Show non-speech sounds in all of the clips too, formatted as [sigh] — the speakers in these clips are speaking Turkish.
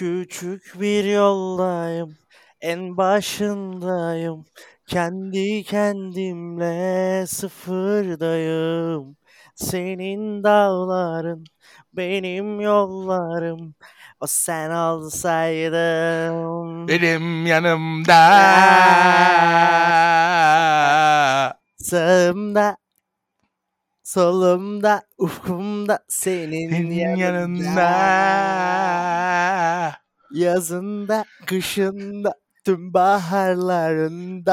Küçük bir yoldayım, en başındayım. Kendi kendimle sıfırdayım. Senin dağların, benim yollarım. O sen olsaydın. Benim yanımda. Sağımda, solumda, ufkumda senin Senin yanında. yanında. Yazında, kışında, tüm baharlarında.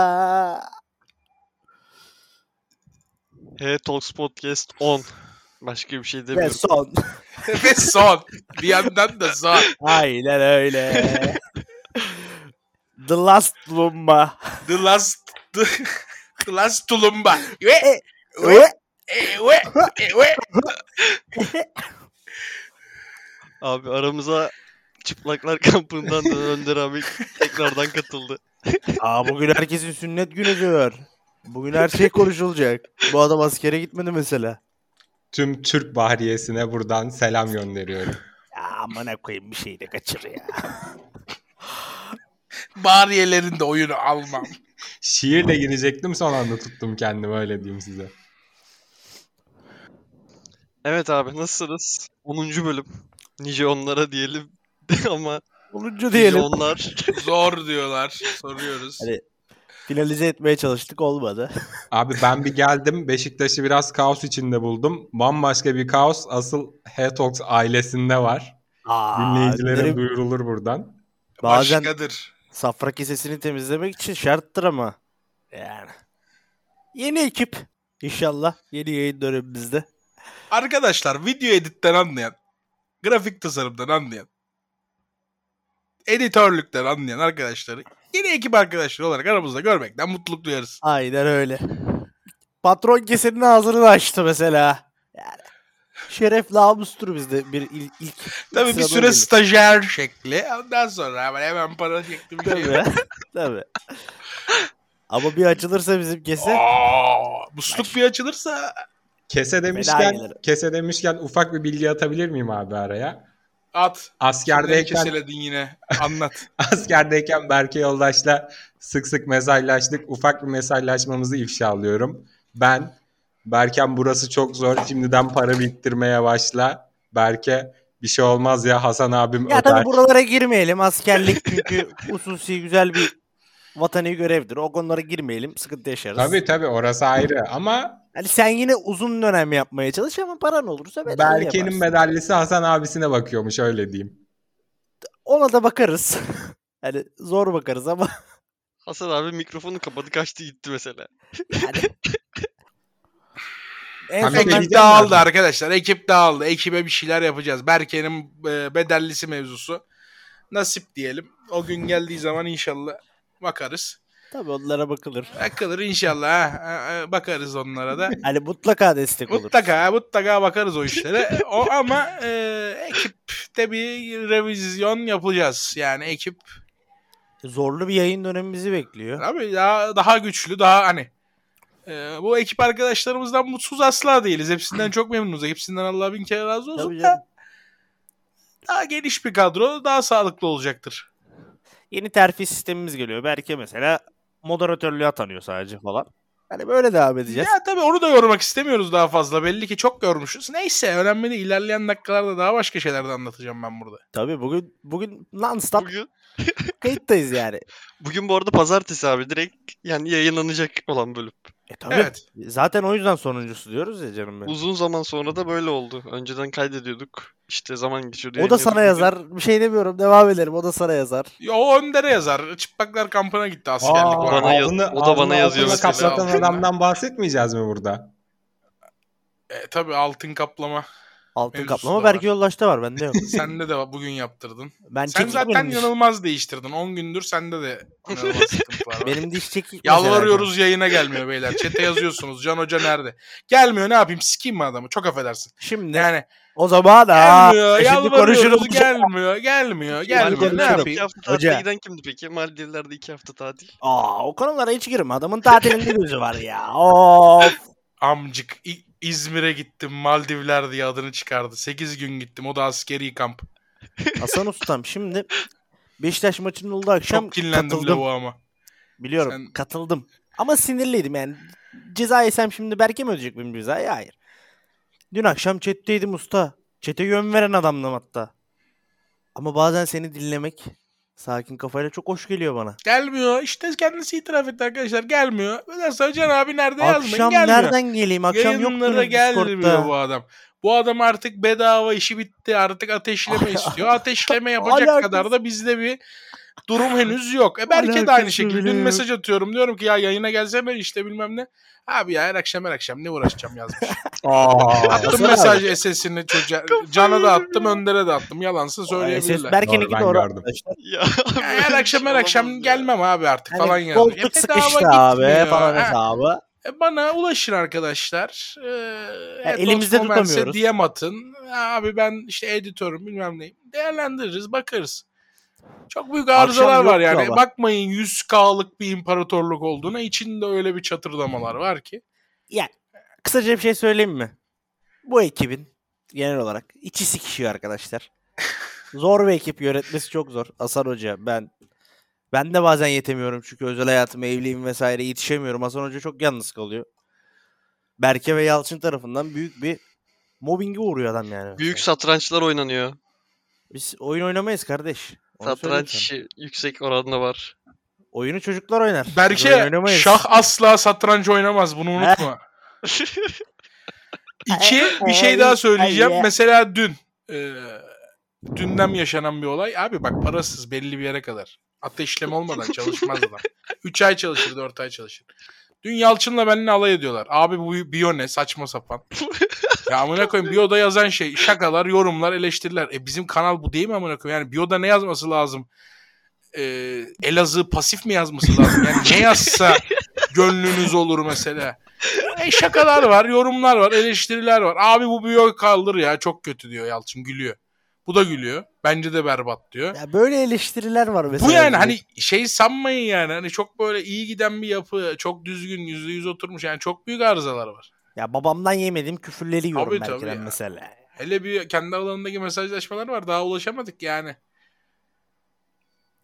He Talks Podcast 10. Başka bir şey Ve demiyorum. son. [laughs] Ve son. Bir yandan da son. Aynen öyle. The Last Lumba. The last the, [laughs] the last tulumba. Ve E, ve e, ve e, ve. Abi aramıza Çıplaklar [laughs] Kampı'ndan da Önder abi tekrardan katıldı. Aa bugün herkesin sünnet günü diyor. Bugün her şey konuşulacak. Bu adam askere gitmedi mesela. Tüm Türk Bahriyesi'ne buradan selam gönderiyorum. Ya amına koyayım bir şey de kaçır ya. Bariyelerin de oyunu almam. Şiirle girecektim son anda tuttum kendimi öyle diyeyim size. Evet abi nasılsınız? 10. bölüm. Nice onlara diyelim [laughs] ama Olunca nice diyelim. onlar. [laughs] Zor diyorlar. Soruyoruz. Hadi. Finalize etmeye çalıştık olmadı. [laughs] Abi ben bir geldim Beşiktaş'ı biraz kaos içinde buldum. Bambaşka bir kaos asıl Hetox ailesinde var. Aa, Dinleyicilere derim, duyurulur buradan. bazen Başkadır. safra kesesini temizlemek için şarttır ama. Yani. Yeni ekip. İnşallah yeni yayın dönemimizde. Arkadaşlar video editten anlayan, grafik tasarımdan anlayan, editörlükten anlayan arkadaşları yeni ekip arkadaşları olarak aramızda görmekten mutluluk duyarız. Aynen öyle. Patron kesenin ağzını açtı mesela. Yani. Şeref namustur bizde bir il, ilk. Tabii bir süre gelir. stajyer şekli. Ondan sonra hemen, hemen para şekli bir şey. Tabii. Tabii. Ama bir açılırsa bizim kese. Aa, musluk bir açılırsa Kese demişken, kese demişken ufak bir bilgi atabilir miyim abi araya? at. Askerdeyken, keseledin yine. Anlat. [laughs] askerdeyken Berke Yoldaş'la sık sık mesajlaştık. Ufak bir mesajlaşmamızı ifşalıyorum. Ben, Berkem burası çok zor. Şimdiden para biriktirmeye başla. Berke bir şey olmaz ya Hasan abim Ya öder. tabii buralara girmeyelim. Askerlik çünkü hususi güzel bir vatani görevdir. O konulara girmeyelim. Sıkıntı yaşarız. Tabii tabii orası ayrı ama Hani sen yine uzun dönem yapmaya çalış ama paran olursa bedelli Berke'nin medallisi Hasan abisine bakıyormuş öyle diyeyim. Ona da bakarız. [laughs] hani zor bakarız ama Hasan abi mikrofonu kapadı kaçtı gitti mesela. yani. [laughs] en son ben- Ekip dağıldı arkadaşlar. Ekip dağıldı. Ekibe bir şeyler yapacağız. Berke'nin e, bedellisi mevzusu. Nasip diyelim. O gün geldiği zaman inşallah bakarız. Tabii onlara bakılır. Bakılır inşallah. ha. Bakarız onlara da. [laughs] Hani mutlaka destek olur. Mutlaka mutlaka bakarız o işlere. O ama e, ekipte bir revizyon yapacağız. Yani ekip Zorlu bir yayın dönemimizi bekliyor. abi daha daha güçlü, daha hani e, bu ekip arkadaşlarımızdan mutsuz asla değiliz. Hepsinden çok memnunuz. Hepsinden Allah bin kere razı olsun. Tabii da canım. daha geniş bir kadro daha sağlıklı olacaktır. Yeni terfi sistemimiz geliyor. Belki mesela moderatörlüğe atanıyor sadece falan. Hani böyle devam edeceğiz. Ya tabii onu da yormak istemiyoruz daha fazla. Belli ki çok yormuşuz. Neyse önemli değil. İlerleyen dakikalarda daha başka şeyler de anlatacağım ben burada. Tabii bugün bugün non-stop Bugün kayıttayız yani. [laughs] bugün bu arada pazartesi abi direkt yani yayınlanacak olan bölüm. E tabii. Evet. Zaten o yüzden sonuncusu diyoruz ya canım benim. Uzun zaman sonra da böyle oldu. Önceden kaydediyorduk. İşte zaman geçiyordu. O da sana yazar. Bir şey demiyorum. Devam edelim. O da sana yazar. Ya o Önder'e yazar. Çıplaklar kampına gitti askerlik Aa. Bana yaz- ağzını- o da bana yazıyor mesela. kaplatan adamdan bahsetmeyeceğiz mi burada? E, tabii altın kaplama. Altın Mevzusu kaplama da var. belki yoldaşta var. Bende yok. [laughs] Sende de bugün yaptırdın. Ben Sen zaten benim diş. inanılmaz değiştirdin. 10 gündür sende de inanılmaz [laughs] var. Benim diş çekik. Yalvarıyoruz yayına gelmiyor beyler. Çete yazıyorsunuz. Can Hoca nerede? Gelmiyor ne yapayım? Sikeyim mi adamı? Çok affedersin. Şimdi Yani o zaman da gelmiyor. şimdi konuşuruz. Yalvarıyoruz. Gelmiyor. Gelmiyor. Gelmiyor. Ne konuşurum. yapayım? İki hafta tatile Hoca. giden kimdi peki? Maldivler'de iki hafta tatil. Aa, o konulara hiç girme. Adamın tatilinde gözü var ya. Of. Amcık İ- İzmir'e gittim. Maldivler diye adını çıkardı. 8 gün gittim. O da askeri kamp. [laughs] Hasan Ustam şimdi Beşiktaş maçının olduğu akşam Çok kinlendim katıldım. lavuğa ama. Biliyorum Sen- katıldım. Ama sinirliydim yani. Ceza yesem şimdi Berke mi ödeyecek benim cezayı? Hayır. Dün akşam chatteydim usta. Çete yön veren adamdım hatta. Ama bazen seni dinlemek sakin kafayla çok hoş geliyor bana. Gelmiyor. İşte kendisi itiraf etti arkadaşlar. Gelmiyor. Ondan sonra Can abi nerede yazmayın. Akşam Gelmiyor. nereden geleyim? Akşam yok Yayınlara gelmiyor bu adam. Bu adam artık bedava işi bitti. Artık ateşleme [laughs] istiyor. Ateşleme yapacak kadar da bizde bir durum henüz yok. E belki de aynı şekilde. Dün mesaj atıyorum. Diyorum ki ya yayına gelsene işte bilmem ne. Abi ya her akşam her akşam ne uğraşacağım yazmış. [laughs] Aa, Attım mesaj SS'ini çocuğa. Can'a da attım, Önder'e de attım. Yalansa Ses söyleyebilirler. Berke'ninki Doğru, gördüm. arkadaşlar. [laughs] Ya, Ya her akşam her akşam gelmem abi artık falan Hani yazmış. koltuk E, sıkıştı abi gitmiyor. falan hesabı. E, Bana ulaşın arkadaşlar. Ee, evet, elimizde tutamıyoruz. DM atın. Abi ben işte editörüm bilmem neyim. Değerlendiririz bakarız. Çok büyük arızalar var yani. ama. Bakmayın 100K'lık bir imparatorluk olduğuna. içinde öyle bir çatırdamalar var ki. Yani kısaca bir şey söyleyeyim mi? Bu ekibin genel olarak içi sikişiyor arkadaşlar. [laughs] zor bir ekip yönetmesi çok zor. Hasan Hoca ben ben de bazen yetemiyorum çünkü özel hayatım, evliyim vesaire yetişemiyorum. Hasan Hoca çok yalnız kalıyor. Berke ve Yalçın tarafından büyük bir mobbinge uğruyor adam yani. Büyük satrançlar oynanıyor. Biz oyun oynamayız kardeş. Satranç işi yüksek oranda var. Oyunu çocuklar oynar. Berke şah asla satranç oynamaz. Bunu unutma. [laughs] İki bir şey daha söyleyeceğim. Mesela dün e, dünden yaşanan bir olay. Abi bak parasız belli bir yere kadar. Ateşleme olmadan çalışmaz adam. [laughs] 3 ay çalışır, 4 ay çalışır. Dün Yalçın'la benimle alay ediyorlar. Abi bu biyo ne saçma sapan. ya amına koyayım biyoda yazan şey şakalar, yorumlar, eleştiriler. E bizim kanal bu değil mi amına koyayım? Yani biyoda ne yazması lazım? E, Elazığ pasif mi yazması lazım? Yani ne yazsa gönlünüz olur mesela. E şakalar var, yorumlar var, eleştiriler var. Abi bu biyo kaldır ya çok kötü diyor Yalçın gülüyor. Bu da gülüyor. Bence de berbat diyor. Ya böyle eleştiriler var mesela. Bu yani hani şey sanmayın yani hani çok böyle iyi giden bir yapı, çok düzgün, yüzde yüz oturmuş yani çok büyük arızalar var. Ya babamdan yemediğim küfürleri yiyorum Tabii, belki tabii mesela. Hele bir kendi aralarındaki mesajlaşmalar var daha ulaşamadık yani.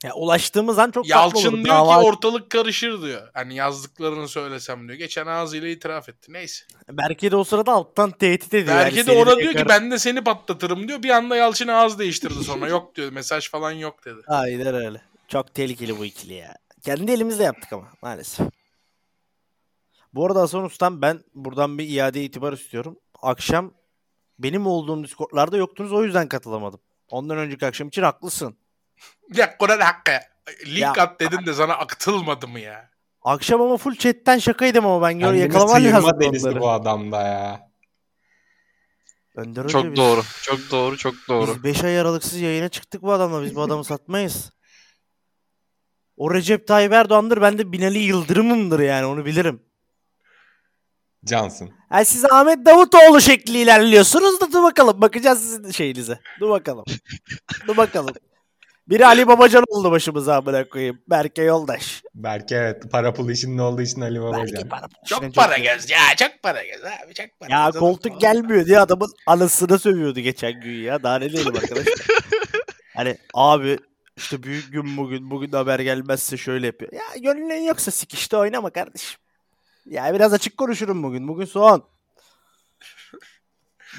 Ya ulaştığımız an çok tatlı Yalçın olur. diyor Dava- ki ortalık karışır diyor. Hani yazdıklarını söylesem diyor. Geçen ağzıyla itiraf etti. Neyse. Belki de o sırada alttan tehdit ediyor. Belki yani de ona diyor ki ben de seni patlatırım diyor. Bir anda Yalçın ağız değiştirdi sonra. yok diyor mesaj falan yok dedi. Aynen öyle. Çok tehlikeli bu ikili ya. Kendi elimizle yaptık ama maalesef. Bu arada Hasan Ustam ben buradan bir iade itibar istiyorum. Akşam benim olduğum Discord'larda yoktunuz o yüzden katılamadım. Ondan önceki akşam için haklısın. Ya Kur'an hakkı. Link Ya- at dedim de sana akıtılmadı mı ya? Akşam ama full chatten şakaydım ama ben gör yakalaman lazım onları. bu adamda ya. Önder Çok biz- doğru. Çok doğru. Çok doğru. Biz 5 ay aralıksız yayına çıktık bu adamla. Biz bu adamı satmayız. O Recep Tayyip Erdoğan'dır. Ben de Binali Yıldırım'ımdır yani onu bilirim. Cansın. Yani siz Ahmet Davutoğlu şekli ilerliyorsunuz da dur bakalım. Bakacağız sizin şeyinize. Dur bakalım. dur bakalım. Biri Ali Babacan oldu başımıza amına koyayım. Berke Yoldaş. Belki evet para pul işinin olduğu için Ali Babacan. para Çok para göz ya çok para göz abi çok para Ya göz. koltuk gelmiyor diye adamın anasını sövüyordu geçen gün ya. Daha ne diyelim arkadaşlar. [laughs] hani abi işte büyük gün bugün. Bugün haber gelmezse şöyle yapıyor. Ya gönlün yoksa sikişte oynama kardeşim. Ya biraz açık konuşurum bugün. Bugün son.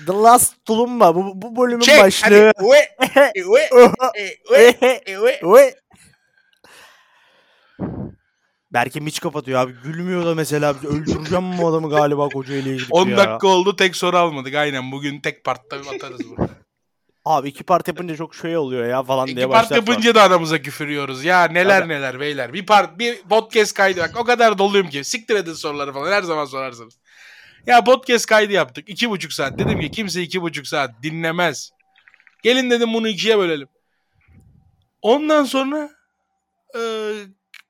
The Last Tulumba. Bu, bu bölümün Çek başlığı. hadi. Ve, ve, [laughs] e, ve, e, ve. Oy. Belki miç kapatıyor abi. Gülmüyor da mesela. Öldüreceğim bu adamı galiba Kocaeli'ye gidip 10 ya. dakika oldu tek soru almadık aynen. Bugün tek partta bir atarız burada. [laughs] Abi iki part yapınca çok şey oluyor ya falan diye İki part başlar sonra. yapınca da aramıza küfür yiyoruz. Ya neler Tabii. neler beyler. Bir part bir podcast kaydı bak o kadar doluyum ki. Siktir edin soruları falan her zaman sorarsınız. Ya podcast kaydı yaptık. iki buçuk saat. Dedim ki kimse iki buçuk saat dinlemez. Gelin dedim bunu ikiye bölelim. Ondan sonra e,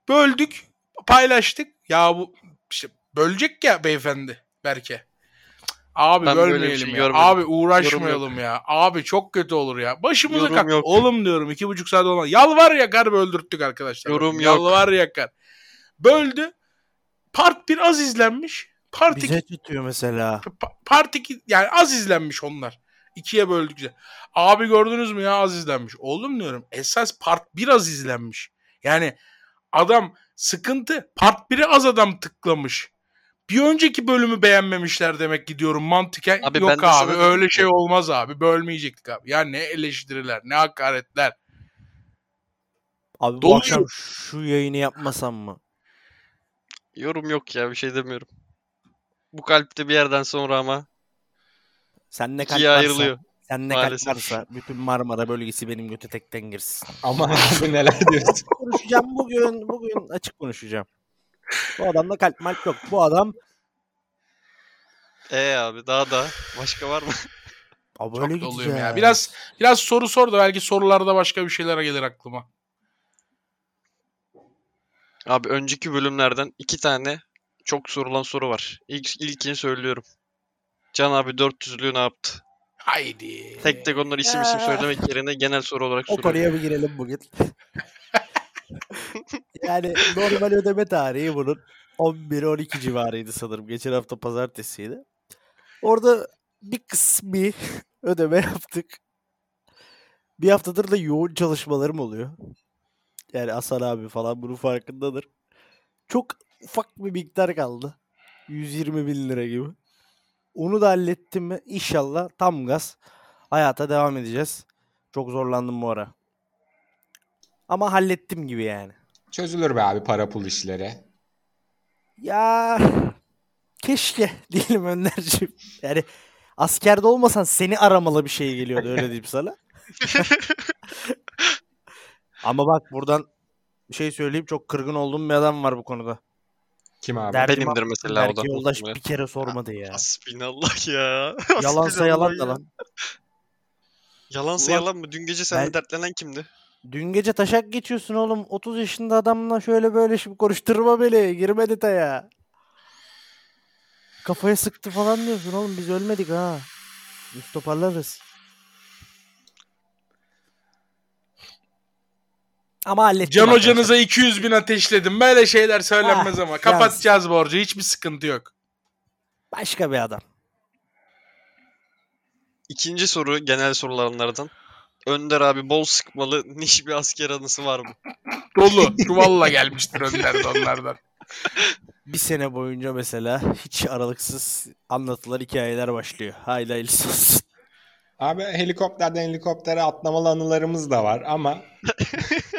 böldük. Paylaştık. Ya bu işte bölecek ya beyefendi Berke. Abi Ben bir bölmeyelim şey ya. görmedim. Abi uğraşmayalım ya. Abi çok kötü olur ya. Başımıza kalk. Oğlum diyorum iki buçuk saat olan. Yalvar yakar öldürttük arkadaşlar. Yorum yok. Yalvar yakar. Böldü. Part 1 az izlenmiş. Part 2 Bize tutuyor mesela. Pa- Part 2 yani az izlenmiş onlar. İkiye böldükçe. Abi gördünüz mü ya az izlenmiş. Oğlum diyorum esas part 1 az izlenmiş. Yani adam sıkıntı part 1'e az adam tıklamış. Bir önceki bölümü beğenmemişler demek gidiyorum mantıken. Abi Yok abi öyle şey olmaz abi. Bölmeyecektik abi. Ya ne eleştiriler ne hakaretler. Abi bu Doluyor. akşam şu yayını yapmasam mı? Yorum yok ya bir şey demiyorum. Bu kalpte bir yerden sonra ama Sen ne kalp ayrılıyor. sen ne Maalesef. kalp varsa bütün Marmara bölgesi benim götü tekten girsin. Aman abi neler diyorsun. konuşacağım bugün. Bugün açık konuşacağım. Bu adamda kalp malp yok. Bu adam E abi daha da başka var mı? Abi Çok böyle doluyum ya. Biraz biraz soru sor da belki sorularda başka bir şeyler gelir aklıma. Abi önceki bölümlerden iki tane çok sorulan soru var. İlk, ilkini söylüyorum. Can abi 400'lüğü ne yaptı? Haydi. Tek tek onları isim isim söylemek yerine genel soru olarak O soruyorum. konuya bir girelim bugün. [laughs] yani normal ödeme tarihi bunun 11-12 civarıydı sanırım. Geçen hafta pazartesiydi. Orada bir kısmı [laughs] ödeme yaptık. Bir haftadır da yoğun çalışmalarım oluyor. Yani Hasan abi falan bunun farkındadır. Çok ufak bir miktar kaldı. 120 bin lira gibi. Onu da hallettim mi inşallah tam gaz hayata devam edeceğiz. Çok zorlandım bu ara. Ama hallettim gibi yani. Çözülür be abi para pul işleri. Ya keşke [laughs] diyelim Önderciğim. Yani askerde olmasan seni aramalı bir şey geliyordu öyle diyeyim sana. [laughs] Ama bak buradan bir şey söyleyeyim çok kırgın olduğum bir adam var bu konuda. Kim abi? Der- Benimdir mesela o da. Yoldaş bir kere sormadı ya. Hasbinallah ya. [laughs] Yalansa yalan da lan. Yalansa Ulan- yalan mı? Dün gece seninle Ben- dertlenen kimdi? Dün gece taşak geçiyorsun oğlum. 30 yaşında adamla şöyle böyle şimdi konuşturma beni. Girme detaya. Kafaya sıktı falan diyorsun oğlum. Biz ölmedik ha. Biz toparlarız. Ama hallettim. Can arkadaşlar. hocanıza 200 bin ateşledim. Böyle şeyler söylenmez Ah, ama. Kapatacağız borcu. Hiçbir sıkıntı yok. Başka bir adam. İkinci soru genel sorulardan. Önder abi bol sıkmalı niş bir asker anısı var mı? [laughs] Dolu. Çuvalla gelmiştir önlerde onlardan. [laughs] Bir sene boyunca mesela hiç aralıksız anlatılar hikayeler başlıyor. Hayli hayırlısı olsun. Abi helikopterden helikoptere atlamalı anılarımız da var ama [laughs]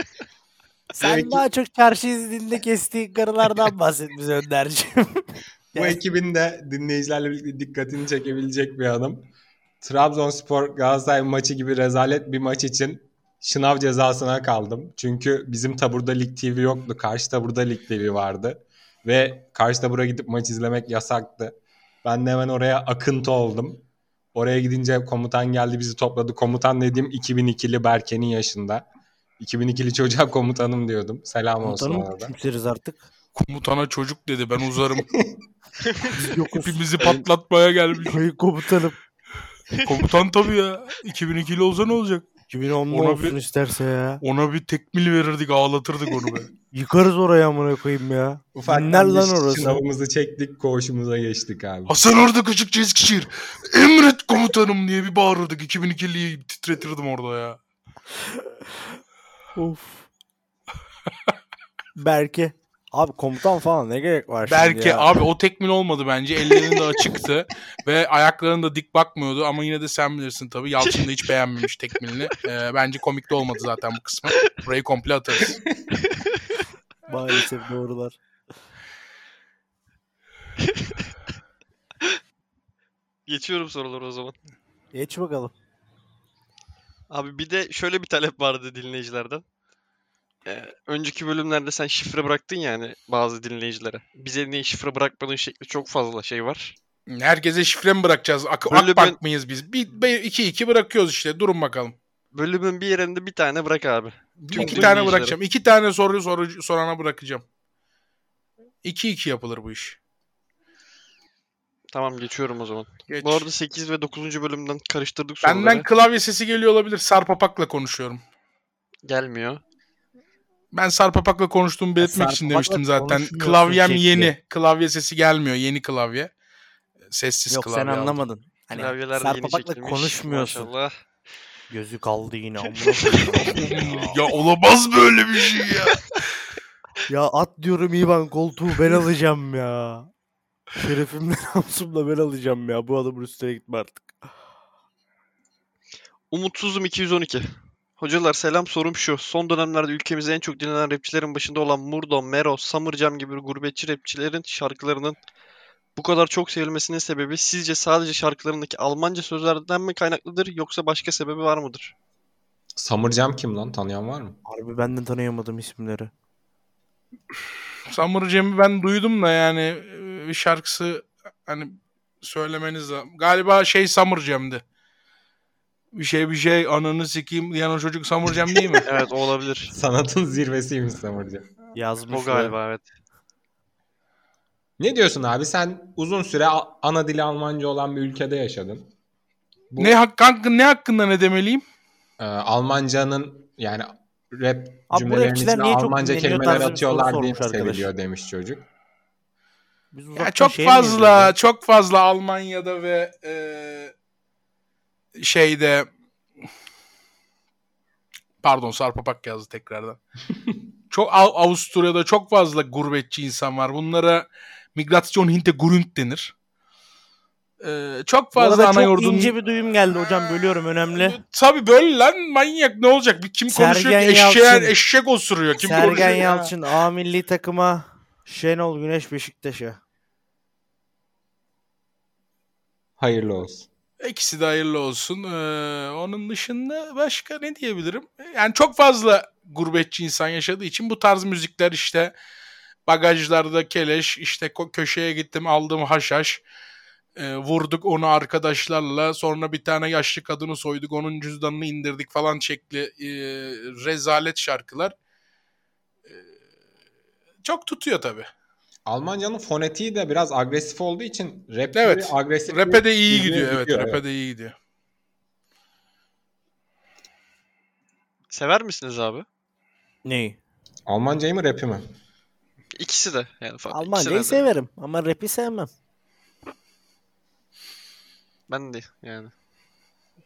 Sen Evet. daha çok çarşı izniinde kestiğin karılardan [laughs] bahset bize Önderciğim. bu ekibin de dinleyicilerle birlikte dikkatini çekebilecek bir hanım. Trabzonspor Galatasaray maçı gibi rezalet bir maç için şınav cezasına kaldım. Çünkü bizim taburda Lig TV yoktu. Karşı taburda Lig TV vardı. Ve karşı tabura gidip maç izlemek yasaktı. Ben de hemen oraya akıntı oldum. Oraya gidince komutan geldi bizi topladı. Komutan dediğim 2002'li Berke'nin yaşında. 2002'li çocuğa komutanım diyordum. Selam olsun Komutanım ona da. küçümseriz artık. Komutana çocuk dedi. Ben uzarım. Biz [laughs] yokuz. Hepimizi patlatmaya gelmiş. Sayın komutanım. Komutan tabii ya. 2002'li olsa ne olacak? 2010'lu Ona olsun bir- isterse ya. Ona bir tekmil verirdik ağlatırdık onu be. [laughs] Yıkarız oraya amına koyayım ya. Ufaktan Dinler lan orası. Sınavımızı çektik, koğuşumuza geçtik abi. Hasan orada küçük Eskişehir. Emret komutanım diye bir bağırırdık. 2002'liyi titretirdim orada ya. Of. [laughs] Berke. Abi komutan falan ne gerek var şimdi Belki ya? abi o tekmil olmadı bence. Ellerinin de açıktı. [laughs] ve ayaklarının da dik bakmıyordu. Ama yine de sen bilirsin tabii. Yalçın da hiç beğenmemiş tekmilini. Ee, bence komik de olmadı zaten bu kısmı. Burayı komple atarız. [laughs] Maalesef doğrular. Geçiyorum soruları o zaman. Geç bakalım. Abi bir de şöyle bir talep vardı dinleyicilerden. Ee, önceki bölümlerde sen şifre bıraktın yani bazı dinleyicilere. Bize niye şifre bırakmadığın şekli çok fazla şey var. Herkese şifre mi bırakacağız? Ak Böyle Akbank mıyız biz? Bir, bir, iki iki bırakıyoruz işte. Durun bakalım. Bölümün bir yerinde bir tane bırak abi. Tüm iki tane bırakacağım. İki tane soru soru sorana bırakacağım. İki iki yapılır bu iş. Tamam geçiyorum o zaman. Geç. Bu arada 8 ve 9. bölümden karıştırdık soruları. Benden klavye sesi geliyor olabilir. Sarpapak'la konuşuyorum. Gelmiyor. Ben Sarpapak'la konuştuğumu belirtmek için demiştim zaten. Klavyem şekli. yeni. Klavye sesi gelmiyor. Yeni klavye. Sessiz Yok klavye sen aldım. anlamadın. Hani Klavyeler Sarpapak'la konuşmuyorsun. Maşallah. Gözü kaldı yine. amına [laughs] koyayım. ya olamaz böyle bir şey ya. ya at diyorum İvan koltuğu ben alacağım ya. Şerefimle [laughs] namusumla ben alacağım ya. Bu adamın üstüne gitme artık. Umutsuzum 212. Hocalar selam sorum şu. Son dönemlerde ülkemizde en çok dinlenen rapçilerin başında olan Murdo, Mero, Summerjam gibi gurbetçi rapçilerin şarkılarının bu kadar çok sevilmesinin sebebi sizce sadece şarkılarındaki Almanca sözlerden mi kaynaklıdır yoksa başka sebebi var mıdır? Summerjam kim lan? Tanıyan var mı? Harbi ben de tanıyamadım isimleri. Summer Jam'i ben duydum da yani e, şarkısı hani söylemeniz lazım. Galiba şey Summer Jam'di. Bir şey bir şey ananı sikeyim diyen o çocuk Summer Jam değil mi? [laughs] Evet o olabilir. Sanatın zirvesiymiş Summerjam. Yazmış. o galiba evet. Ne diyorsun abi? Sen uzun süre ana dili Almanca olan bir ülkede yaşadın. Bu- ne, hak, kanka, ne hakkında ne demeliyim? Ee, Almancanın yani rap rapçiler içine niye çok Almanca kelimeler bir atıyorlar diye seviliyor demiş çocuk. Biz Ya çok yazıyoruz fazla çok fazla Almanya'da ve e, şeyde pardon Sarpapak yazdı tekrardan. [laughs] çok Av- Avusturya'da çok fazla gurbetçi insan var. Bunlara migrasyon Hintergrund denir. E, çok fazla ana yurdun ince bir duyum geldi hocam bölüyorum önemli. Tabii böyle lan manyak ne olacak? Bir Kim konuşuyor ki? Sergen Eşeğe, Yalçın. eşek osuruyor. Kim Sergen konuşuyor ya? Yalçın A milli takıma Şenol Güneş Beşiktaş'a. Hayırlı olsun. İkisi de hayırlı olsun. Ee, onun dışında başka ne diyebilirim? Yani çok fazla gurbetçi insan yaşadığı için bu tarz müzikler işte bagajlarda keleş, işte köşeye gittim aldım haşhaş, e, vurduk onu arkadaşlarla, sonra bir tane yaşlı kadını soyduk, onun cüzdanını indirdik falan şekli e, rezalet şarkılar. E, çok tutuyor tabii. Almancanın fonetiği de biraz agresif olduğu için rap Evet. agresif. Rap'e de iyi Gidiyor. Evet, gidiyor, rap'e evet. de iyi gidiyor. Sever misiniz abi? Neyi? Almancayı mı rapi mi? İkisi de yani falan. Almancayı de. severim ama rap'i sevmem. Ben de yani.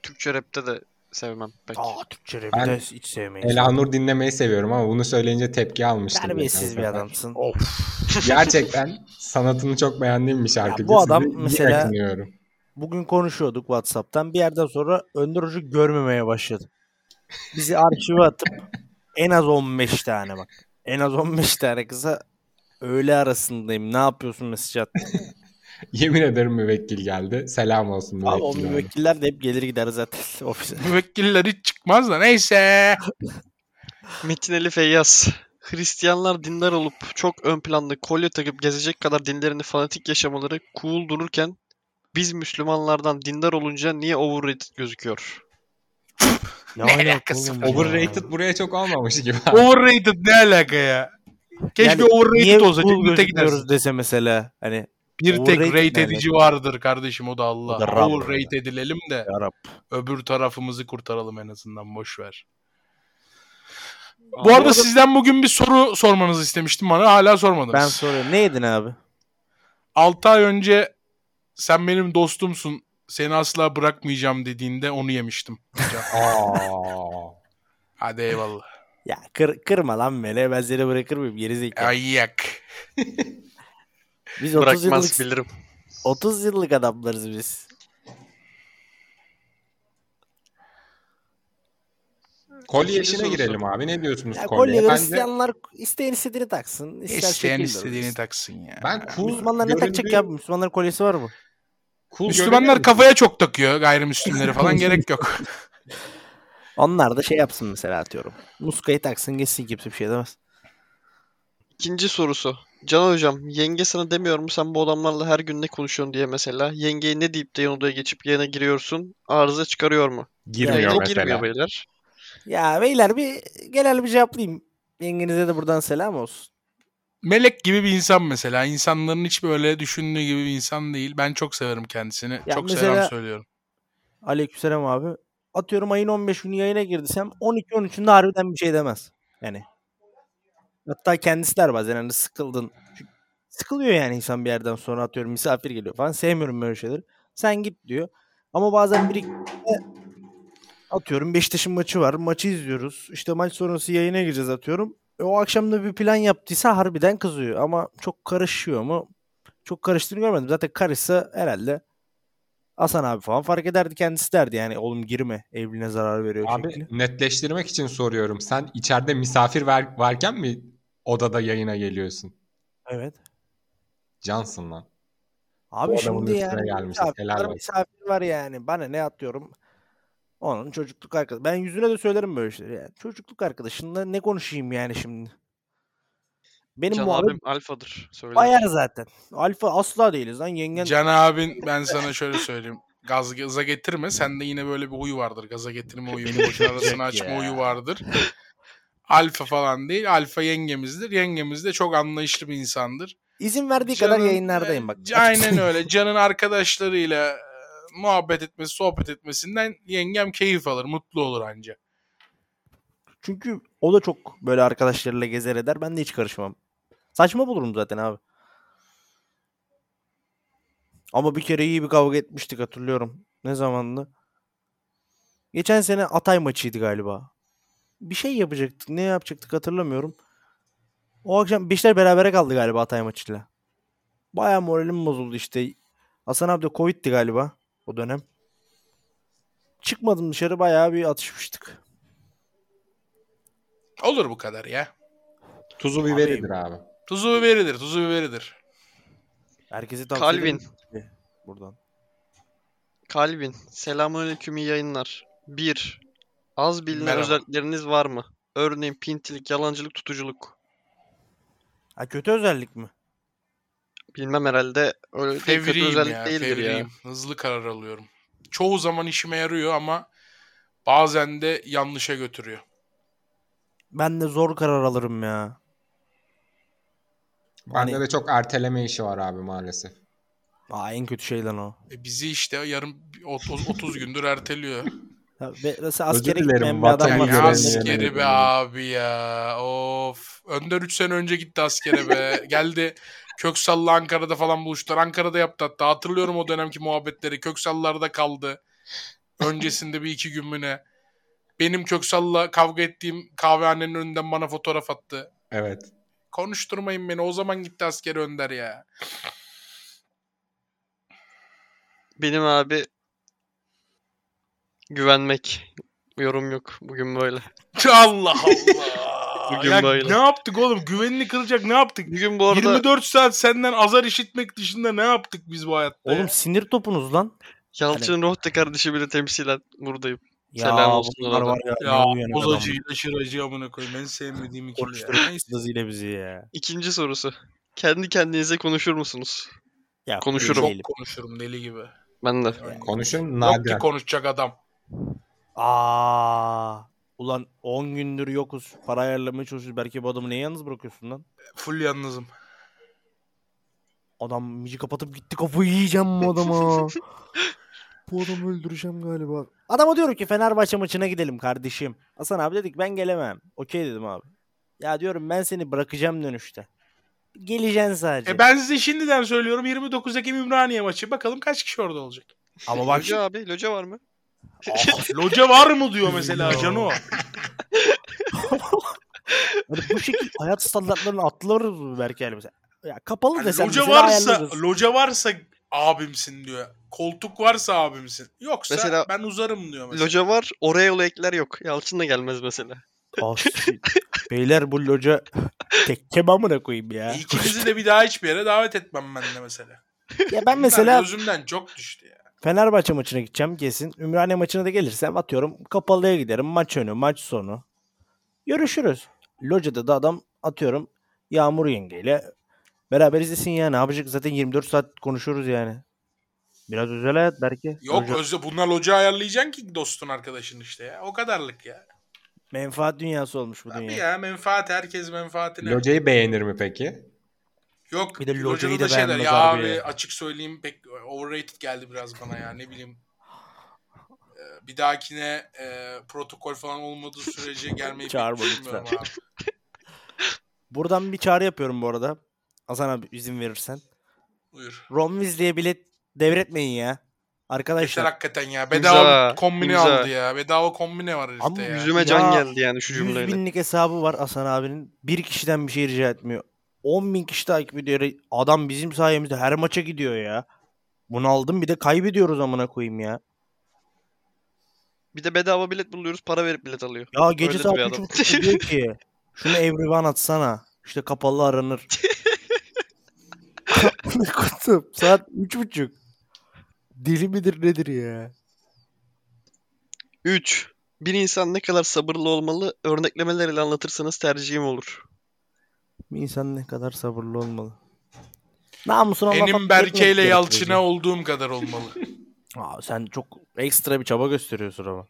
Türkçe rapte de sevmem pek. Aa Türkçe rap'i Ben de hiç sevmeyiz. Elanur dinlemeyi seviyorum ama bunu söyleyince tepki almıştım. Terbiyesiz bir adamsın. [laughs] Gerçekten sanatını çok beğendiğim bir şarkıcı. bu adam Sizi mesela- yakınıyorum. Bugün konuşuyorduk Whatsapp'tan. Bir yerden sonra Önder Hoca görmemeye başladı. Bizi arşive atıp [laughs] en az 15 tane bak. En az 15 tane kıza öğle arasındayım. Ne yapıyorsun mesaj attı. [laughs] Yemin ederim müvekkil geldi. Selam olsun Abi o müvekkil. abi. müvekkiller de hep gelir gider zaten [laughs] ofise. Müvekkiller hiç çıkmaz da neyse. [laughs] Metin Ali Feyyaz. Hristiyanlar dindar olup çok ön planda kolye takıp gezecek kadar dinlerini fanatik yaşamaları cool dururken biz Müslümanlardan dindar olunca niye overrated gözüküyor? Ne, Ne alaka alakası var? ya? Overrated buraya çok olmamış gibi. Overrated ne alaka ya? Keşke Yani overrated niye olsa. cool Cennete gözükmüyoruz gidersin. dese mesela. Hani Bir tek Overrated rate ne edici vardır kardeşim o da Allah. O da Rab. Overrate edilelim de ya Rab. öbür tarafımızı kurtaralım en azından boş ver. Bu arada sizden bugün bir soru sormanızı istemiştim bana. Hala sormadınız. Ben soruyorum. Ne yedin abi? 6 ay önce sen benim dostumsun seni asla bırakmayacağım dediğinde onu yemiştim. [laughs] Hadi eyvallah. Ya kır, kırma lan beni. Ben seni bırakır mıyım? Geri zekalı. [laughs] Biz 30 bırakmaz yıllık, bilirim. 30 yıllık adamlarız biz. Kolye işine girelim abi. Ne diyorsunuz Ya kolye Bence Hristiyanlar isteyen istediğini taksın. ister İsteyen istediğini olsun. taksın ya. ben cool Müslümanlar ne takacak göründüğü- ya? Müslümanların kolyesi var mı? Cool Müslümanlar kafaya çok takıyor gayrimüslimleri falan [laughs] gerek yok. Onlar da şey yapsın mesela atıyorum. Muskayı taksın geçsin kimse bir şey demez. İkinci sorusu. Can hocam yenge sana demiyor mu sen bu adamlarla her gün ne konuşuyorsun diye mesela. Yengeye ne deyip de yan odaya geçip yayına giriyorsun. Arıza çıkarıyor mu? Girmiyor Yayına mesela. girmiyor beyler. Ya beyler bir genel bir cevaplayayım. Yengenize de buradan selam olsun. Melek gibi bir insan mesela. İnsanların hiç böyle düşündüğü gibi bir insan değil. Ben çok severim kendisini. Ya çok mesela- selam söylüyorum. Aleykümselam abi. Atıyorum ayın 15 günü yayına girdisem 12-13'ünde harbiden bir şey demez. Yani. Hatta kendisi der bazen hani sıkıldın. Çünkü Sıkılıyor yani insan bir yerden sonra atıyorum misafir geliyor falan. Sevmiyorum böyle şeyleri. Sen git diyor. Ama bazen bir Atıyorum Beşiktaş'ın maçı var. Maçı izliyoruz. İşte maç sonrası yayına gireceğiz atıyorum. E, o akşam da bir plan yaptıysa harbiden kızıyor. Ama çok karışıyor mu? Çok karıştığını görmedim. Zaten karışsa herhalde Hasan abi falan fark ederdi kendisi derdi yani oğlum girme evliliğine zarar veriyor Abi şekli. netleştirmek için soruyorum. Sen içeride misafir ver- varken mi odada yayına geliyorsun? Evet. Cansın lan. Abi Bu şimdi yani gelmişiz. misafir, Helal var, misafir var yani. Bana ne atıyorum? Onun çocukluk arkadaşı. Ben yüzüne de söylerim böyle şeyleri yani. Çocukluk arkadaşınla ne konuşayım yani şimdi? Benim Can muhabbet abim alfadır. Söyle. bayar zaten. Alfa asla değiliz lan yengen. Can abin ben sana şöyle söyleyeyim. Gaz gaza getirme. Sende yine böyle bir huyu vardır. Gaza getirme huyu. Benim Boşun arasını açma huyu vardır. Alfa falan değil. Alfa yengemizdir. Yengemiz de çok anlayışlı bir insandır. İzin verdiği kadar Can'ın, yayınlardayım bak. e, Aynen öyle. Can'ın arkadaşlarıyla e, muhabbet etmesi, sohbet etmesinden yengem keyif alır, mutlu olur anca. Çünkü o da çok böyle arkadaşlarıyla gezer eder. Ben de hiç karışmam. Saçma bulurum zaten abi. Ama bir kere iyi bir kavga etmiştik hatırlıyorum. Ne zamandı? Geçen sene Atay maçıydı galiba. Bir şey yapacaktık. Ne yapacaktık hatırlamıyorum. O akşam Beşiktaş berabere kaldı galiba Atay maçıyla. Baya moralim bozuldu işte. Hasan abi de Covid'di galiba o dönem. Çıkmadım dışarı bayağı bir atışmıştık. Olur bu kadar ya. Tuzu biberidir abi. Tuzu biberidir, tuzu biberidir. Herkese tavsiye Calvin. buradan. Calvin. Selamünaleyküm iyi yayınlar. 1. Az bilinen Merhaba. özellikleriniz var mı? Örneğin pintilik, yalancılık, tutuculuk. Ha kötü özellik mi? Bilmem herhalde öyle değil, kötü Fevriyim özellik ya, değildir ya. fevriyim. Hızlı karar alıyorum. Çoğu zaman işime yarıyor ama bazen de yanlışa götürüyor. Ben de zor karar alırım ya. Bende Hani- de çok erteleme işi var abi maalesef. Aa, en kötü şey lan o. E bizi işte yarım 30, 30 gündür erteliyor. [laughs] Ve mesela askere gitmeyen bir adam var. Askeri be abi ya. Of. Önder 3 sene önce gitti askere be. [laughs] Geldi Köksal'la Ankara'da falan buluştular. Ankara'da yaptı hatta. Hatırlıyorum o dönemki muhabbetleri. Köksal'larda kaldı. Öncesinde bir iki gün mü ne. Benim Köksal'la kavga ettiğim kahvehanenin önünden bana fotoğraf attı. Evet. Konuşturmayın beni. O zaman gitti askere Önder ya. Benim abi güvenmek. Yorum yok. Bugün böyle. [laughs] Allah Allah. Bugün Ya böyle. ne yaptık oğlum? Güvenini kıracak ne yaptık? Bugün bu arada 24 saat senden azar işitmek dışında ne yaptık biz bu hayatta? ya? Oğlum sinir topunuz lan. Yalçın Rohte kardeşi bile temsilen buradayım. Ya Selam olsun da. var ya. Ya adam. bozacıyla şıracı amına koyayım. En sevmediğim ikili ya. Neyse. bizi ya. İkinci sorusu. Kendi kendinize konuşur musunuz? ya Konuşurum. Çok konuşurum deli gibi. Ben de. Yani Konuşun Yok ki konuşacak adam. Aa. Ulan 10 gündür yokuz. Para ayarlamaya çalışıyoruz. Belki bu adamı niye yalnız bırakıyorsun lan? Full yalnızım. Adam mici kapatıp gitti kafayı yiyeceğim bu adama. [laughs] bu adamı öldüreceğim galiba. Adama diyorum ki Fenerbahçe maçına gidelim kardeşim. Hasan abi dedik ben gelemem. Okey dedim abi. Ya diyorum ben seni bırakacağım dönüşte. Geleceksin sadece. E ben size şimdiden söylüyorum 29 Ekim Ümraniye maçı. Bakalım kaç kişi orada olacak. [laughs] Ama bak Loca abi. Loca var mı? Ah, [laughs] loca var mı diyor mesela. Cano. [laughs] Hani bu şekilde hayat standartlarını mı belki yani mesela. Ya kapalı Hani desen loca varsa, ayarlarız. loca varsa abimsin diyor. Koltuk varsa abimsin. Yoksa Mesela- ben uzarım diyor mesela. Loca var. Oraya yolu ekler yok. Yalçın da gelmez mesela. Ah, [laughs] Beyler bu loca tekke amına koyayım ya. İkinizi de bir daha hiçbir yere davet etmem ben de mesela. ya ben Mesela mesela gözümden çok düştü ya. Fenerbahçe maçına gideceğim kesin. Ümraniye maçına da gelirsem atıyorum kapalıya giderim. Maç önü, maç sonu. Görüşürüz. Locada da adam atıyorum Yağmur yengeyle beraber izlesin yani. Yapacak? Zaten 24 saat konuşuruz yani. Biraz özel hayat belki. Yok Loca- özde bunlar loca ayarlayacaksın ki dostun arkadaşın işte ya. O kadarlık ya. menfaat dünyası olmuş bu Tabii dünya. ya menfaat herkes menfaatine. Locayı beğenir mi peki? Yok Bir de locayı da şeyler ya abi ya. açık söyleyeyim pek overrated geldi biraz bana ya ne bileyim. Ee, Bir dahakine e, protokol falan olmadığı sürece [laughs] gelmeyi Çağırma lütfen. abi. [laughs] Buradan bir çağrı yapıyorum bu arada. Hasan abi izin verirsen. Buyur. Ron Weasley'e bilet devretmeyin ya. Yeter Arkadaşlar hakikaten ya. Bedava İmza, kombine imza. aldı ya. Bedava kombine var herifte Ama ya. Yüzüme can Ya, geldi yani şu 100 cümleyle. binlik hesabı var Hasan abinin. Bir kişiden bir şey rica etmiyor. 10 bin kişi takip ediyor. Adam bizim sayemizde her maça gidiyor ya. Bunu aldım bir de kaybediyoruz amına koyayım ya. Bir de bedava bilet buluyoruz para verip bilet alıyor. Ya gece Öyle saat bir 3.30'da diyor ki şunu everyone atsana. İşte kapalı aranır. [laughs] Ne kutum saat 3.30. Deli midir nedir ya? 3. Bir insan ne kadar sabırlı olmalı örneklemelerle anlatırsanız tercihim olur. Bir insan ne kadar sabırlı olmalı. Namusuna Benim Berke ile. Yalçın'a olduğum kadar olmalı. [laughs] Aa, sen çok ekstra bir çaba gösteriyorsun ama.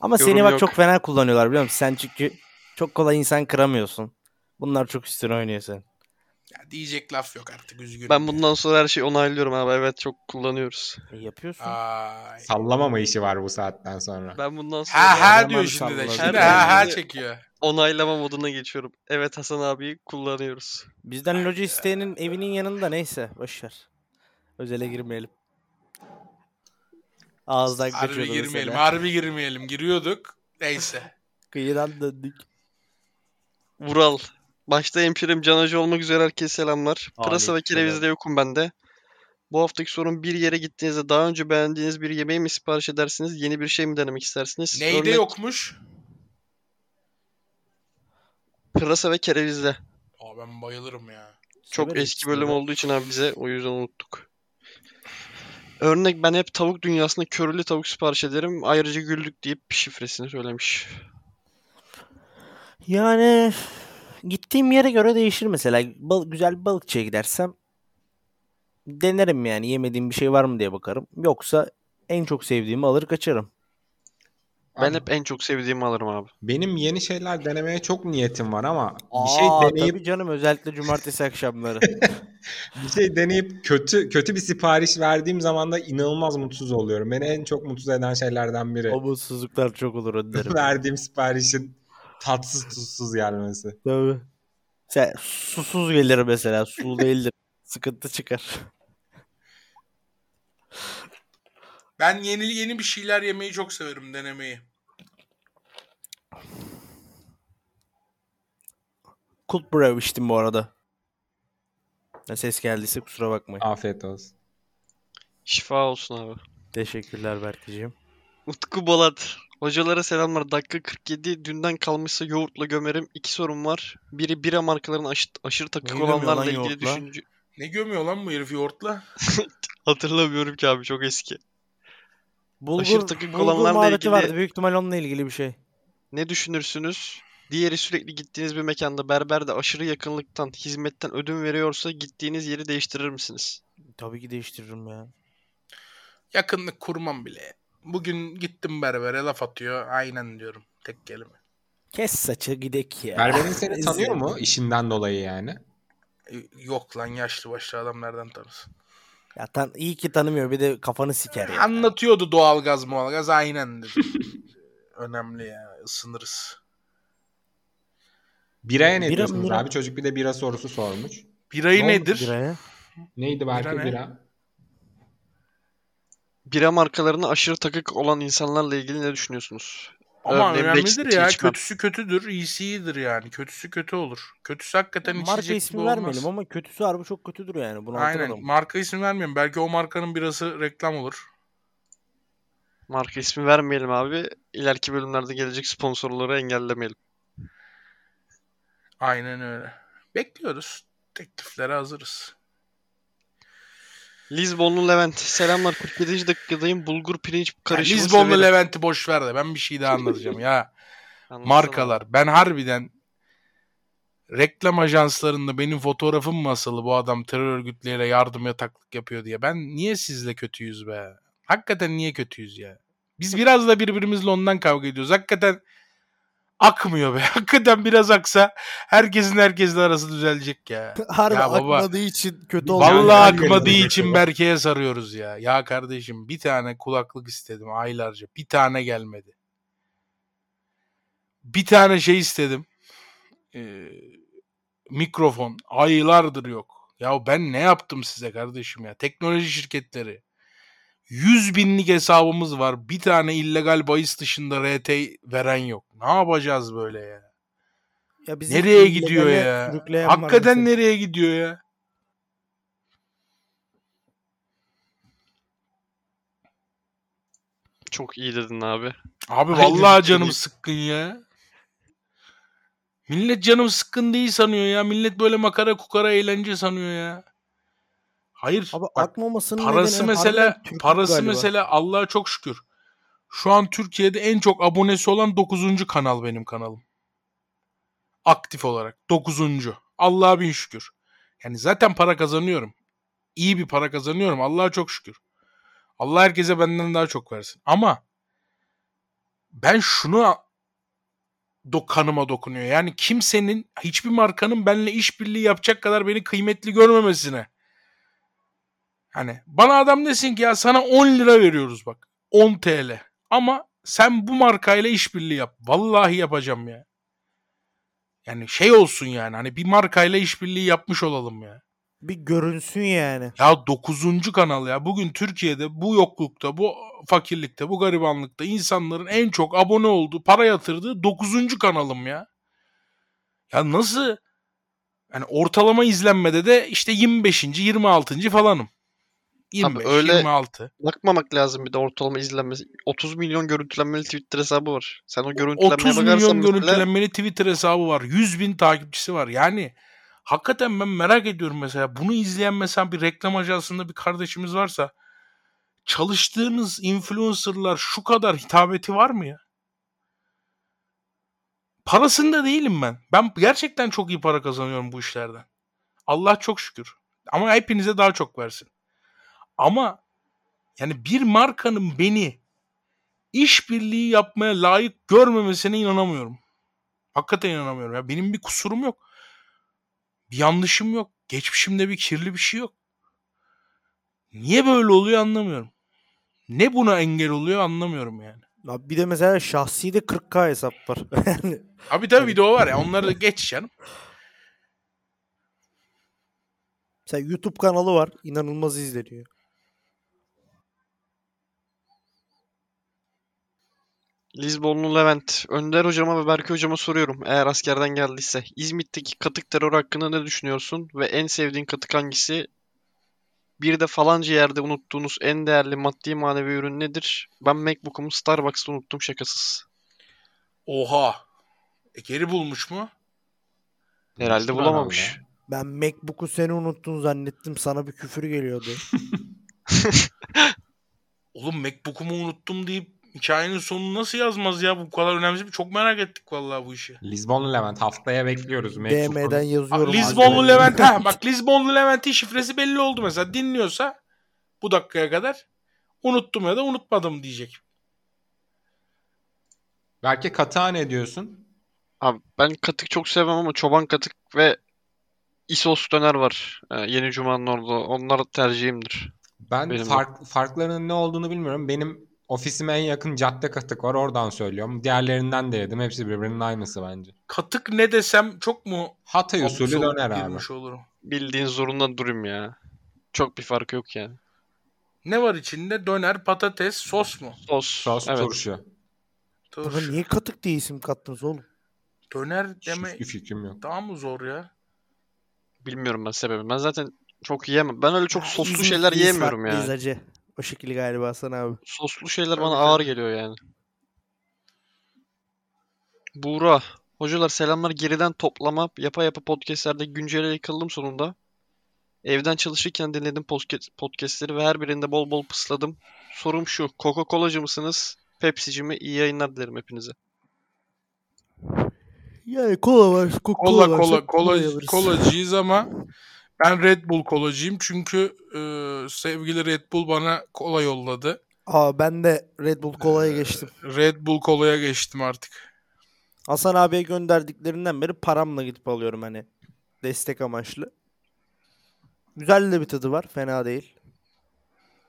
Ama Yorum seni bak yok. çok fena kullanıyorlar biliyor musun? Sen çünkü çok kolay insan kıramıyorsun. Bunlar çok üstüne oynuyor sen. ya diyecek laf yok artık üzgünüm. Ben bundan sonra her şeyi onaylıyorum abi. Evet çok kullanıyoruz. E, yapıyorsun. Ay. Sallama işi var bu saatten sonra. Ben bundan sonra Ha ha diyor şimdi de. Şimdi ha ha çekiyor. onaylama moduna geçiyorum. Evet Hasan abiyi kullanıyoruz. Bizden loji isteyenin evinin yanında neyse boşver. Özele girmeyelim. Ağızdan Harbi kaçıyordu girmeyelim. mesela. Harbi girmeyelim. Giriyorduk. Neyse. [laughs] Kıyıdan döndük. Vural. Başta hemşirim Can olmak üzere herkese selamlar. Pırasa ve kerevizde yokum ben de. Bu haftaki sorun bir yere gittiğinizde daha önce beğendiğiniz bir yemeği mi sipariş edersiniz? Yeni bir şey mi denemek istersiniz? Neyde Örnek yokmuş? Pırasa ve kerevizde. Aa ben bayılırım ya. Çok Severiz eski bölüm olduğu için abi bize o yüzden unuttuk. Örnek ben hep tavuk dünyasında körülü tavuk sipariş ederim. Ayrıca güldük deyip şifresini söylemiş. Yani gittiğim yere göre değişir mesela. Bal- güzel bir balıkçıya gidersem denerim yani yemediğim bir şey var mı diye bakarım. Yoksa en çok sevdiğimi alır kaçarım. Ben Abi, hep en çok sevdiğimi alırım abi. Benim yeni şeyler denemeye çok niyetim var ama bir şey Aa, deneyip tabii canım özellikle cumartesi akşamları. [laughs] bir şey deneyip kötü kötü bir sipariş verdiğim zaman da inanılmaz mutsuz oluyorum. Beni en çok mutsuz eden şeylerden biri. o mutsuzluklar çok olur Önder'im. [laughs] Verdiğim siparişin tatsız tuzsuz gelmesi. Tabii. Sen susuz gelir mesela. Sulu [laughs] değildir. Sıkıntı çıkar. Ben yeni yeni bir şeyler yemeyi çok severim denemeyi. Cold Brew içtim bu arada. Ne ses geldiyse kusura bakmayın. Afiyet olsun. Şifa olsun abi. Teşekkürler Berkeciğim. Utku Bolat. Hocalara selamlar. Dakika 47. Dünden kalmışsa yoğurtla gömerim. İki sorum var. Biri bira markalarının aşı- aşırı takık Neyi gömüyor olanlarla lan ilgili yoğurtla? düşünce... Ne gömüyor lan bu herif yoğurtla? [laughs] Hatırlamıyorum ki abi çok eski. Bulgur, Aşırı takık bulgur olanlarla muhabbeti ilgili- vardı. Büyük ihtimal onunla ilgili bir şey. Ne düşünürsünüz? Diğeri sürekli gittiğiniz bir mekanda berberde aşırı yakınlıktan, hizmetten ödün veriyorsa gittiğiniz yeri değiştirir misiniz? Tabii ki değiştiririm ya. Yakınlık kurmam bile. Bugün gittim berbere laf atıyor. Aynen diyorum. Tek kelime. Kes saçı gidek ya. Berberin seni [laughs] tanıyor mu işinden dolayı yani? E, Yok lan yaşlı başlı adam nereden tanısın? Ya tan iyi ki tanımıyor bir de kafanı siker ya. Anlatıyordu doğalgaz mualgaz aynen dedim. [laughs] Önemli ya ısınırız. Biraya ne Bira- diyorsunuz bira- abi? Çocuk bir de bira sorusu sormuş. Birayı Ne nedir? biraya? Neydi belki bira? ne? Bira markalarına aşırı takık olan insanlarla ilgili ne düşünüyorsunuz? Ama Örneğin önemlidir ya. içmem. Kötüsü kötüdür, iyisi iyidir yani. Kötüsü kötü olur. Kötüsü hakikaten Marka gibi ismi olmaz. vermeyelim ama kötüsü harbi çok kötüdür yani. Bunu Aynen. hatırladım. Marka ismi vermiyorum. Belki o markanın birası reklam olur. Marka ismi vermeyelim abi. İleriki bölümlerde gelecek sponsorları engellemeyelim. Aynen öyle. Bekliyoruz. Tekliflere hazırız. Lizbonlu Levent. Selamlar 47. dakikadayım. Bulgur pirinç karışımı Lizbon'la severim. Levent'i boş ver de ben bir şey daha anlatacağım ya. [laughs] Markalar. Ben harbiden reklam ajanslarında benim fotoğrafım mı asılı bu adam terör örgütleriyle yardım yataklık yapıyor diye. Ben niye sizle kötüyüz be? Hakikaten niye kötüyüz ya? Biz biraz da birbirimizle ondan kavga ediyoruz. Hakikaten akmıyor be. [laughs] Hakikaten biraz aksa herkesin herkesle arası düzelecek ya. [laughs] Harbi Ya baba, akmadığı için kötü oldu. Vallahi akmadığı için Berke'ye sarıyoruz ya. Ya kardeşim bir tane kulaklık istedim aylarca. Bir tane gelmedi. Bir tane şey istedim. Ee, mikrofon. Aylardır yok. Ya ben ne yaptım size kardeşim ya? Teknoloji şirketleri. 100 binlik hesabımız var. Bir tane illegal bahis dışında RT veren yok. Ne yapacağız böyle ya? Ya bizi Nereye gidiyor ya? Hakikaten mesela. nereye gidiyor ya? Çok iyi dedin abi. Abi vallahi bir canım sıkkın ya. Millet canım sıkkın değil sanıyor ya. Millet böyle makara kukara eğlence sanıyor ya. Hayır. Abi bak, akmamasının parası mesela parası galiba. mesela Allah'a çok şükür. Şu an Türkiye'de en çok abonesi olan 9. kanal benim kanalım. Aktif olarak 9. Allah'a bin şükür. Yani zaten para kazanıyorum. İyi bir para kazanıyorum. Allah'a çok şükür. Allah herkese benden daha çok versin. Ama ben şunu do kanıma dokunuyor. Yani kimsenin hiçbir markanın benimle işbirliği yapacak kadar beni kıymetli görmemesine. Hani bana adam desin ki ya sana 10 lira veriyoruz bak. 10 TL. Ama sen bu markayla işbirliği yap. Vallahi yapacağım ya. Yani şey olsun yani hani bir markayla işbirliği yapmış olalım ya. Bir görünsün yani. Ya 9. kanal ya. Bugün Türkiye'de bu yoklukta, bu fakirlikte, bu garibanlıkta insanların en çok abone olduğu, para yatırdığı 9. kanalım ya. Ya nasıl? Yani ortalama izlenmede de işte 25. 26. falanım. 25, öyle- 26. Bakmamak lazım bir de ortalama izlenmesi. 30 milyon görüntülenmeli Twitter hesabı var. Sen o görüntülenmeye 30 bakarsan milyon görüntülenmeli Twitter hesabı var. 100 bin takipçisi var. Yani hakikaten ben merak ediyorum mesela. Bunu izleyen mesela bir reklam ajansında bir kardeşimiz varsa çalıştığınız influencerlar şu kadar hitabeti var mı ya? Parasında değilim ben. Ben gerçekten çok iyi para kazanıyorum bu işlerden. Allah çok şükür. Ama hepinize daha çok versin. Ama yani bir markanın beni işbirliği yapmaya layık görmemesine inanamıyorum. Hakikaten inanamıyorum. Ya benim bir kusurum yok. Bir yanlışım yok. Geçmişimde bir kirli bir şey yok. Niye böyle oluyor anlamıyorum. Ne buna engel oluyor anlamıyorum yani. Abi bir de mesela şahsi de 40k hesap var. [laughs] Abi tabii video var ya onları da geç canım. mesela YouTube kanalı var. inanılmaz izleniyor. Lizbonlu Levent, Önder hocama ve Berke hocama soruyorum. Eğer askerden geldiyse. İzmit'teki katık terör hakkında ne düşünüyorsun? Ve en sevdiğin katık hangisi? Bir de falanca yerde unuttuğunuz en değerli maddi manevi ürün nedir? Ben MacBook'umu Starbucks'ta unuttum şakasız. Oha. E geri bulmuş mu? Herhalde bulamamış. Ben Macbook'u seni unuttun zannettim. Sana bir küfür geliyordu. [laughs] [laughs] Oğlum Macbook'umu unuttum deyip hikayenin sonunu nasıl yazmaz ya? Bu kadar önemli bir çok merak ettik vallahi bu işi. Lisbonlu Levent haftaya bekliyoruz. DM'den yazıyorum. Lizbonlu abi. Levent ha bak Lizbonlu Levent'in şifresi belli oldu mesela. Dinliyorsa bu dakikaya kadar unuttum ya da unutmadım diyecek. Belki katağa ne diyorsun? Abi ben katık çok sevmem ama çoban katık ve İsos döner var. Ee, Yeni Cuma'nın orada. Onlar tercihimdir. Ben Benim de. fark, farklarının ne olduğunu bilmiyorum. Benim ofisime en yakın cadde katık var. Oradan söylüyorum. Diğerlerinden de yedim. Hepsi birbirinin aynısı bence. Katık ne desem çok mu Hatay usulü döner abi. olurum. Bildiğin zorunda durayım ya. Çok bir farkı yok yani. Ne var içinde? Döner, patates, sos mu? Sos. Sos evet. turşu. Dur. niye katık diye isim kattınız oğlum? Döner deme Hiçbir fikrim yok. daha mı zor ya? Bilmiyorum ben sebebini. Ben zaten çok yiyemem. Ben öyle çok soslu şeyler yiyemiyorum ya. hacı. O şekilde galiba Hasan abi. Soslu şeyler bana ağır geliyor yani. Buğra. Hocalar selamlar. Geriden toplama yapa yapa podcastlerde güncele yıkıldım sonunda. Evden çalışırken dinledim podcast, podcastleri ve her birinde bol bol pısladım. Sorum şu. Coca-Cola'cı mısınız? Pepsi'ci mi? İyi yayınlar dilerim hepinize. Yani kola var. Kola, Kola varsa kola kola alırız. kolacıyız ama ben Red Bull kolacıyım çünkü e, sevgili Red Bull bana kola yolladı. Aa ben de Red Bull kolaya geçtim. Red Bull kolaya geçtim artık. Hasan abiye gönderdiklerinden beri paramla gidip alıyorum hani. Destek amaçlı. Güzel de bir tadı var. Fena değil.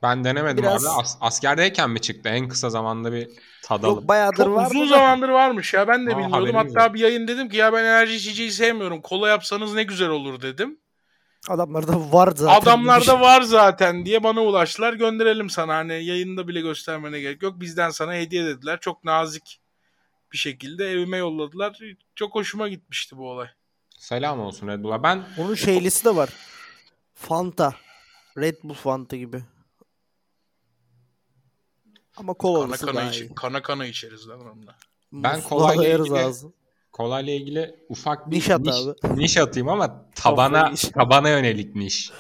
Ben denemedim Biraz- abi. As- askerdeyken mi çıktı? En kısa zamanda bir tadalım. Yok bayağıdır Çok var. uzun zamandır varmış ya ben de Aa, bilmiyordum. Hatta yok. bir yayın dedim ki ya ben enerji içeceği sevmiyorum. Kola yapsanız ne güzel olur dedim. Adamlarda var zaten. Adamlarda [laughs] var zaten diye bana ulaştılar. Gönderelim sana hani yayında bile göstermene gerek yok. Bizden sana hediye dediler. Çok nazik bir şekilde evime yolladılar. Çok hoşuma gitmişti bu olay. Selam olsun Red Bull'a. Ben Onun şeylisi de var. Fanta. Red Bull Fanta gibi. Ama Kana kolalısı kana, daha iç, iyi. kana kana içeriz lan onunla. Ben kolayla ilgili- ağzı. Kolayla ilgili ufak bir Niş at niş, abi. niş atayım ama [laughs] tabana tabana yönelik niş.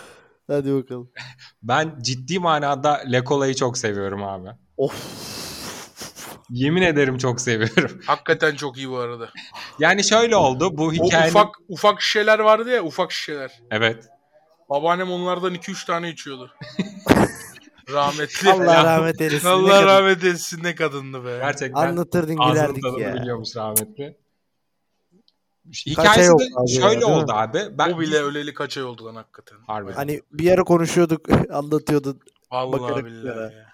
Hadi bakalım. [laughs] Ben ciddi manada Le Cola'yı çok seviyorum abi. Of. Yemin ederim çok seviyorum. [laughs] Hakikaten çok iyi bu arada. Yani şöyle oldu bu O hikayenin... ufak ufak şişeler vardı ya ufak şişeler. Evet. Babaannem onlardan 2-3 tane içiyordu. Rahmetli. Allah rahmet eylesin. Allah rahmet etsin ne kadındı be. Gerçekten Anlatırdın gülerdik ya. biliyormuş rahmetli. Hikayesi yok de abi ya, şöyle mi? oldu abi. Ben o bile öleli kaç ay oldu lan hakikaten. Harbi. Hani bir ara konuşuyorduk, [laughs] anlatıyordun. Vallahi Bakarım billahi ya. ya.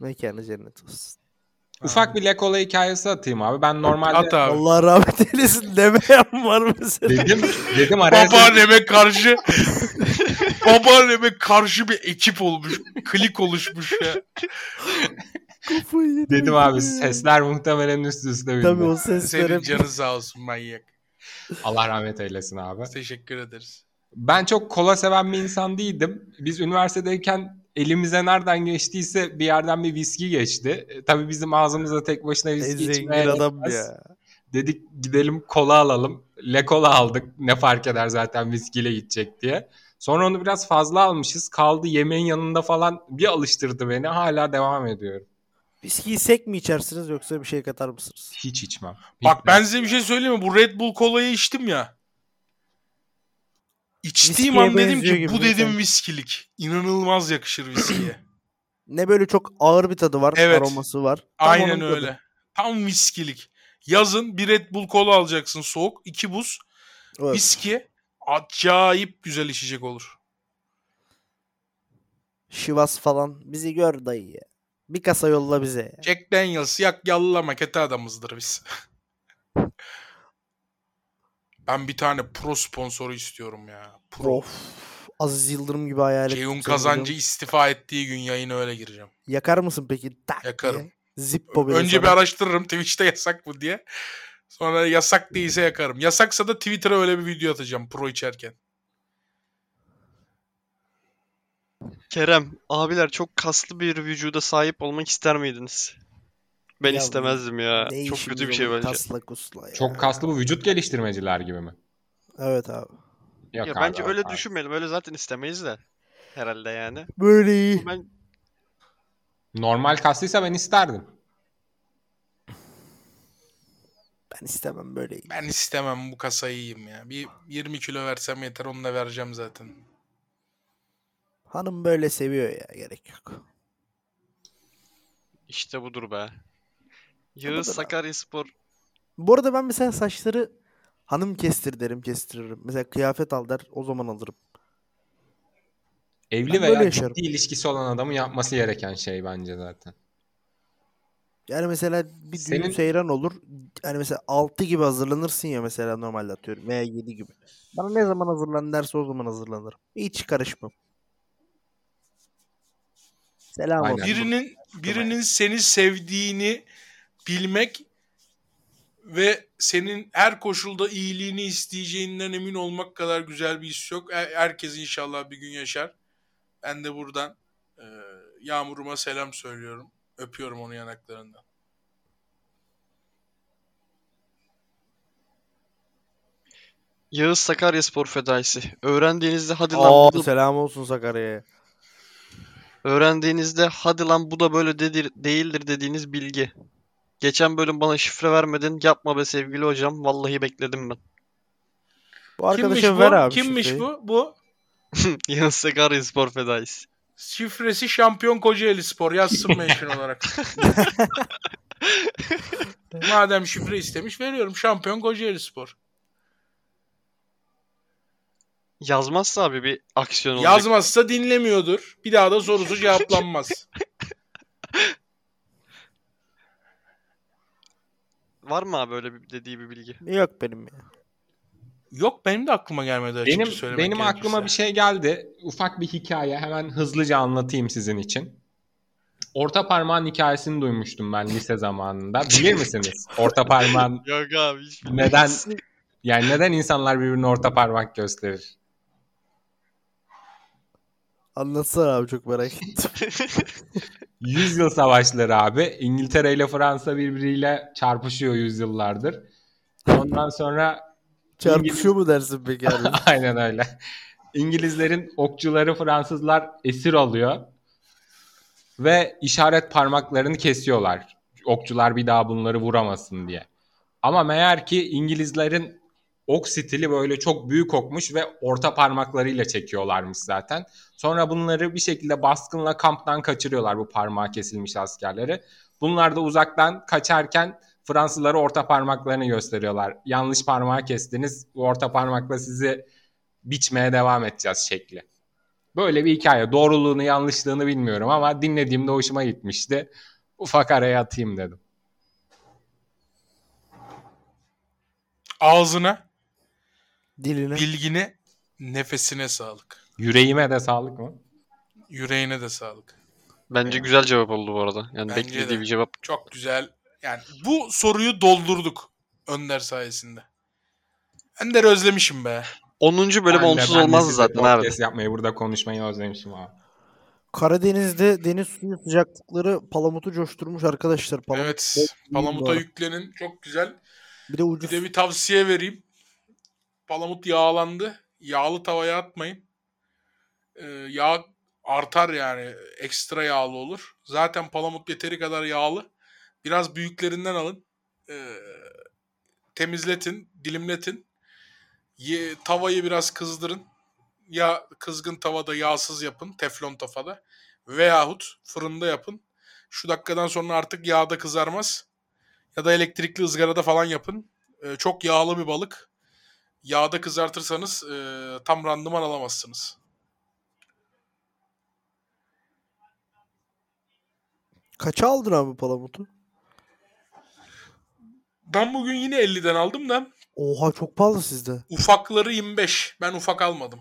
Mekanı cennet olsun. Ufak bir Le Cola hikayesi atayım abi. Ben normalde At abi. Allah rahmet eylesin [laughs] demeyen var mesela. dedim [laughs] dedim araya Babaanneme karşı babaanneme karşı bir ekip olmuş. Klik oluşmuş ya. Kafayı yedim dedim abi sesler muhtemelen üst üste bindi. Tabii o sesler Senin hep canın sağ olsun manyak. Allah rahmet eylesin abi. Teşekkür ederiz. Ben çok kola seven bir insan değildim. Biz üniversitedeyken elimize nereden geçtiyse bir yerden bir viski geçti. E, tabii bizim ağzımıza tek başına viski zengin içmeye adam ya. Dedik gidelim kola alalım. Le kola aldık. Ne fark eder zaten viskiyle gidecek diye. Sonra onu biraz fazla almışız. Kaldı yemeğin yanında falan bir alıştırdı beni. Hala devam ediyorum. Viskiyi sek mi içersiniz yoksa bir şey katar mısınız? Hiç içmem. Bak ben size bir şey söyleyeyim mi? Bu Red Bull kolayı içtim ya. İçtiğim Viskiye an dedim benziyor ki gibi bu dedim zaten. viskilik. İnanılmaz yakışır viskiye. [clears throat] Ne böyle çok ağır bir tadı var, Evet. aroması var. Tam Aynen onun tadı. öyle. Tam viskilik. Yazın bir Red Bull kola alacaksın soğuk. iki buz. Evet. Viski acayip güzel içecek olur. Şivas falan. Bizi gör dayı ya. Bir kasa yolla bize. Jack Daniels yak yallama kötü adamızdır biz. [laughs] ben bir tane pro sponsoru istiyorum ya. Pro. Of. Aziz Yıldırım gibi hayal ettim Ceyhun Kazancı istifa ettiği gün yayına öyle gireceğim. Yakar mısın peki? Tak Yakarım. diye. Zippo Önce bir sana. araştırırım Twitch'te yasak mı diye. Sonra yasak değilse yakarım. Yasaksa da Twitter'a öyle bir video atacağım pro içerken. Kerem, abiler çok kaslı bir vücuda sahip olmak ister miydiniz? Ben Ya istemezdim ya. Ne Çok işimiz kötü bir şey olur bence. Kasla kusla ya. Çok kaslı bu vücut geliştirmeciler gibi mi? Evet abi. Yok Ya abi, bence abi, öyle abi. düşünmeyelim. Öyle zaten istemeyiz de. Herhalde yani. Böyle iyi. Ben Normal kaslıysa ben isterdim. Ben istemem böyle iyi. Ben istemem bu kasayı yiyeyim ya. Bir 20 kilo versem yeter onu da vereceğim zaten. Hanım böyle seviyor ya. Gerek yok. işte budur be. Yağız. Sakaryaspor Bu arada ben mesela saçları hanım kestir derim kestiririm. Mesela kıyafet al der o zaman alırım. Evli Ben veya ciddi ilişkisi olan adamın yapması gereken şey bence zaten. Yani mesela bir düğün Senin- seyran olur. Yani mesela 6 gibi hazırlanırsın ya mesela normalde atıyorum. Veya 7 gibi. Bana ne zaman hazırlan derse o zaman hazırlanırım. Hiç karışmam. Selam Aynen. olsun. Birinin birinin seni sevdiğini bilmek ve senin her koşulda iyiliğini isteyeceğinden emin olmak kadar güzel bir his yok. Her- Herkes inşallah bir gün yaşar. Ben de buradan e, Yağmur'uma selam söylüyorum. Öpüyorum onu yanaklarından. Yağız Sakaryaspor fedaisi. Öğrendiğinizde hadi lan Oo, selam olsun Sakarya'ya. Öğrendiğinizde hadi lan bu da böyle dedir, değildir dediğiniz bilgi. Geçen bölüm bana şifre vermedin. Yapma be sevgili hocam. Vallahi bekledim ben. Bu Kimmiş arkadaşa bu? ver abi Kimmiş şifreyi. bu? Bu [laughs] Yağız Sakaryaspor fedaisi. şifresi şampiyon Kocaeli Spor yazsın mention olarak. [laughs] Madem şifre istemiş veriyorum şampiyon Kocaeli Spor. Yazmazsa abi bir aksiyon olacak. Yazmazsa dinlemiyordur. Bir daha da sorusu [laughs] cevaplanmaz. Var mı abi öyle bir dediği bir bilgi? Yok benim ya. Yok benim de aklıma gelmedi açıkça Benim söylemek benim aklıma bir gerekirse. şey geldi. Ufak bir hikaye. Hemen hızlıca anlatayım sizin için. Orta parmağın hikayesini duymuştum ben lise zamanında. Bilir misiniz? [laughs] Orta parmağın Yok abi hiç neden yani neden insanlar birbirine orta parmak gösterir? Anlatsana abi çok merak ettim. [laughs] Yüzyıl savaşları abi. İngiltere ile Fransa birbiriyle çarpışıyor yüzyıllardır. Ondan sonra Çarpışıyor mu dersin peki abi? [laughs] Aynen öyle. İngilizlerin okçuları Fransızlar esir alıyor. Ve işaret parmaklarını kesiyorlar. Okçular bir daha bunları vuramasın diye. Ama meğer ki İngilizlerin ok stili böyle çok büyük okmuş ve orta parmaklarıyla çekiyorlarmış zaten. Sonra bunları bir şekilde baskınla kamptan kaçırıyorlar bu parmağı kesilmiş askerleri. Bunlar da uzaktan kaçarken Fransızlara orta parmaklarını gösteriyorlar. Yanlış parmağı kestiniz. Bu orta parmakla sizi biçmeye devam edeceğiz şekli. Böyle bir hikaye. Doğruluğunu yanlışlığını bilmiyorum ama dinlediğimde hoşuma gitmişti. Ufak araya atayım dedim. Ağzına, Diline. bilgine, nefesine sağlık. Yüreğime de sağlık mı? Yüreğine de sağlık. Bence güzel cevap oldu bu arada. Yani Bence beklediği de. bir cevap. Çok güzel. Yani bu soruyu doldurduk Önder sayesinde. Önder özlemişim be. 10. bölüm Ben de- onsuz size zaten abi. Yapmayı burada konuşmayı özlemişim abi. Karadeniz'de deniz suyu sıcaklıkları palamutu coşturmuş arkadaşlar. Palamut evet. Palamuta yüklenin. Çok güzel. Bir de Bir ucuz. de bir tavsiye vereyim. Palamut yağlandı. Yağlı tavaya atmayın. Ee, yağ artar yani. Ekstra yağlı olur. Zaten palamut yeteri kadar yağlı. Biraz büyüklerinden alın. Ee, temizletin, dilimletin. Ye, tavayı biraz kızdırın. Ya kızgın tavada yağsız yapın. Teflon tavada. Veyahut fırında yapın. Şu dakikadan sonra artık yağda kızarmaz. Ya da elektrikli ızgarada falan yapın. Ee, çok yağlı bir balık. Yağda kızartırsanız e, tam randıman alamazsınız. Kaça aldın abi palamutu? Ben bugün yine 50'den aldım da Oha çok pahalı sizde. ufakları 25. Ben ufak almadım.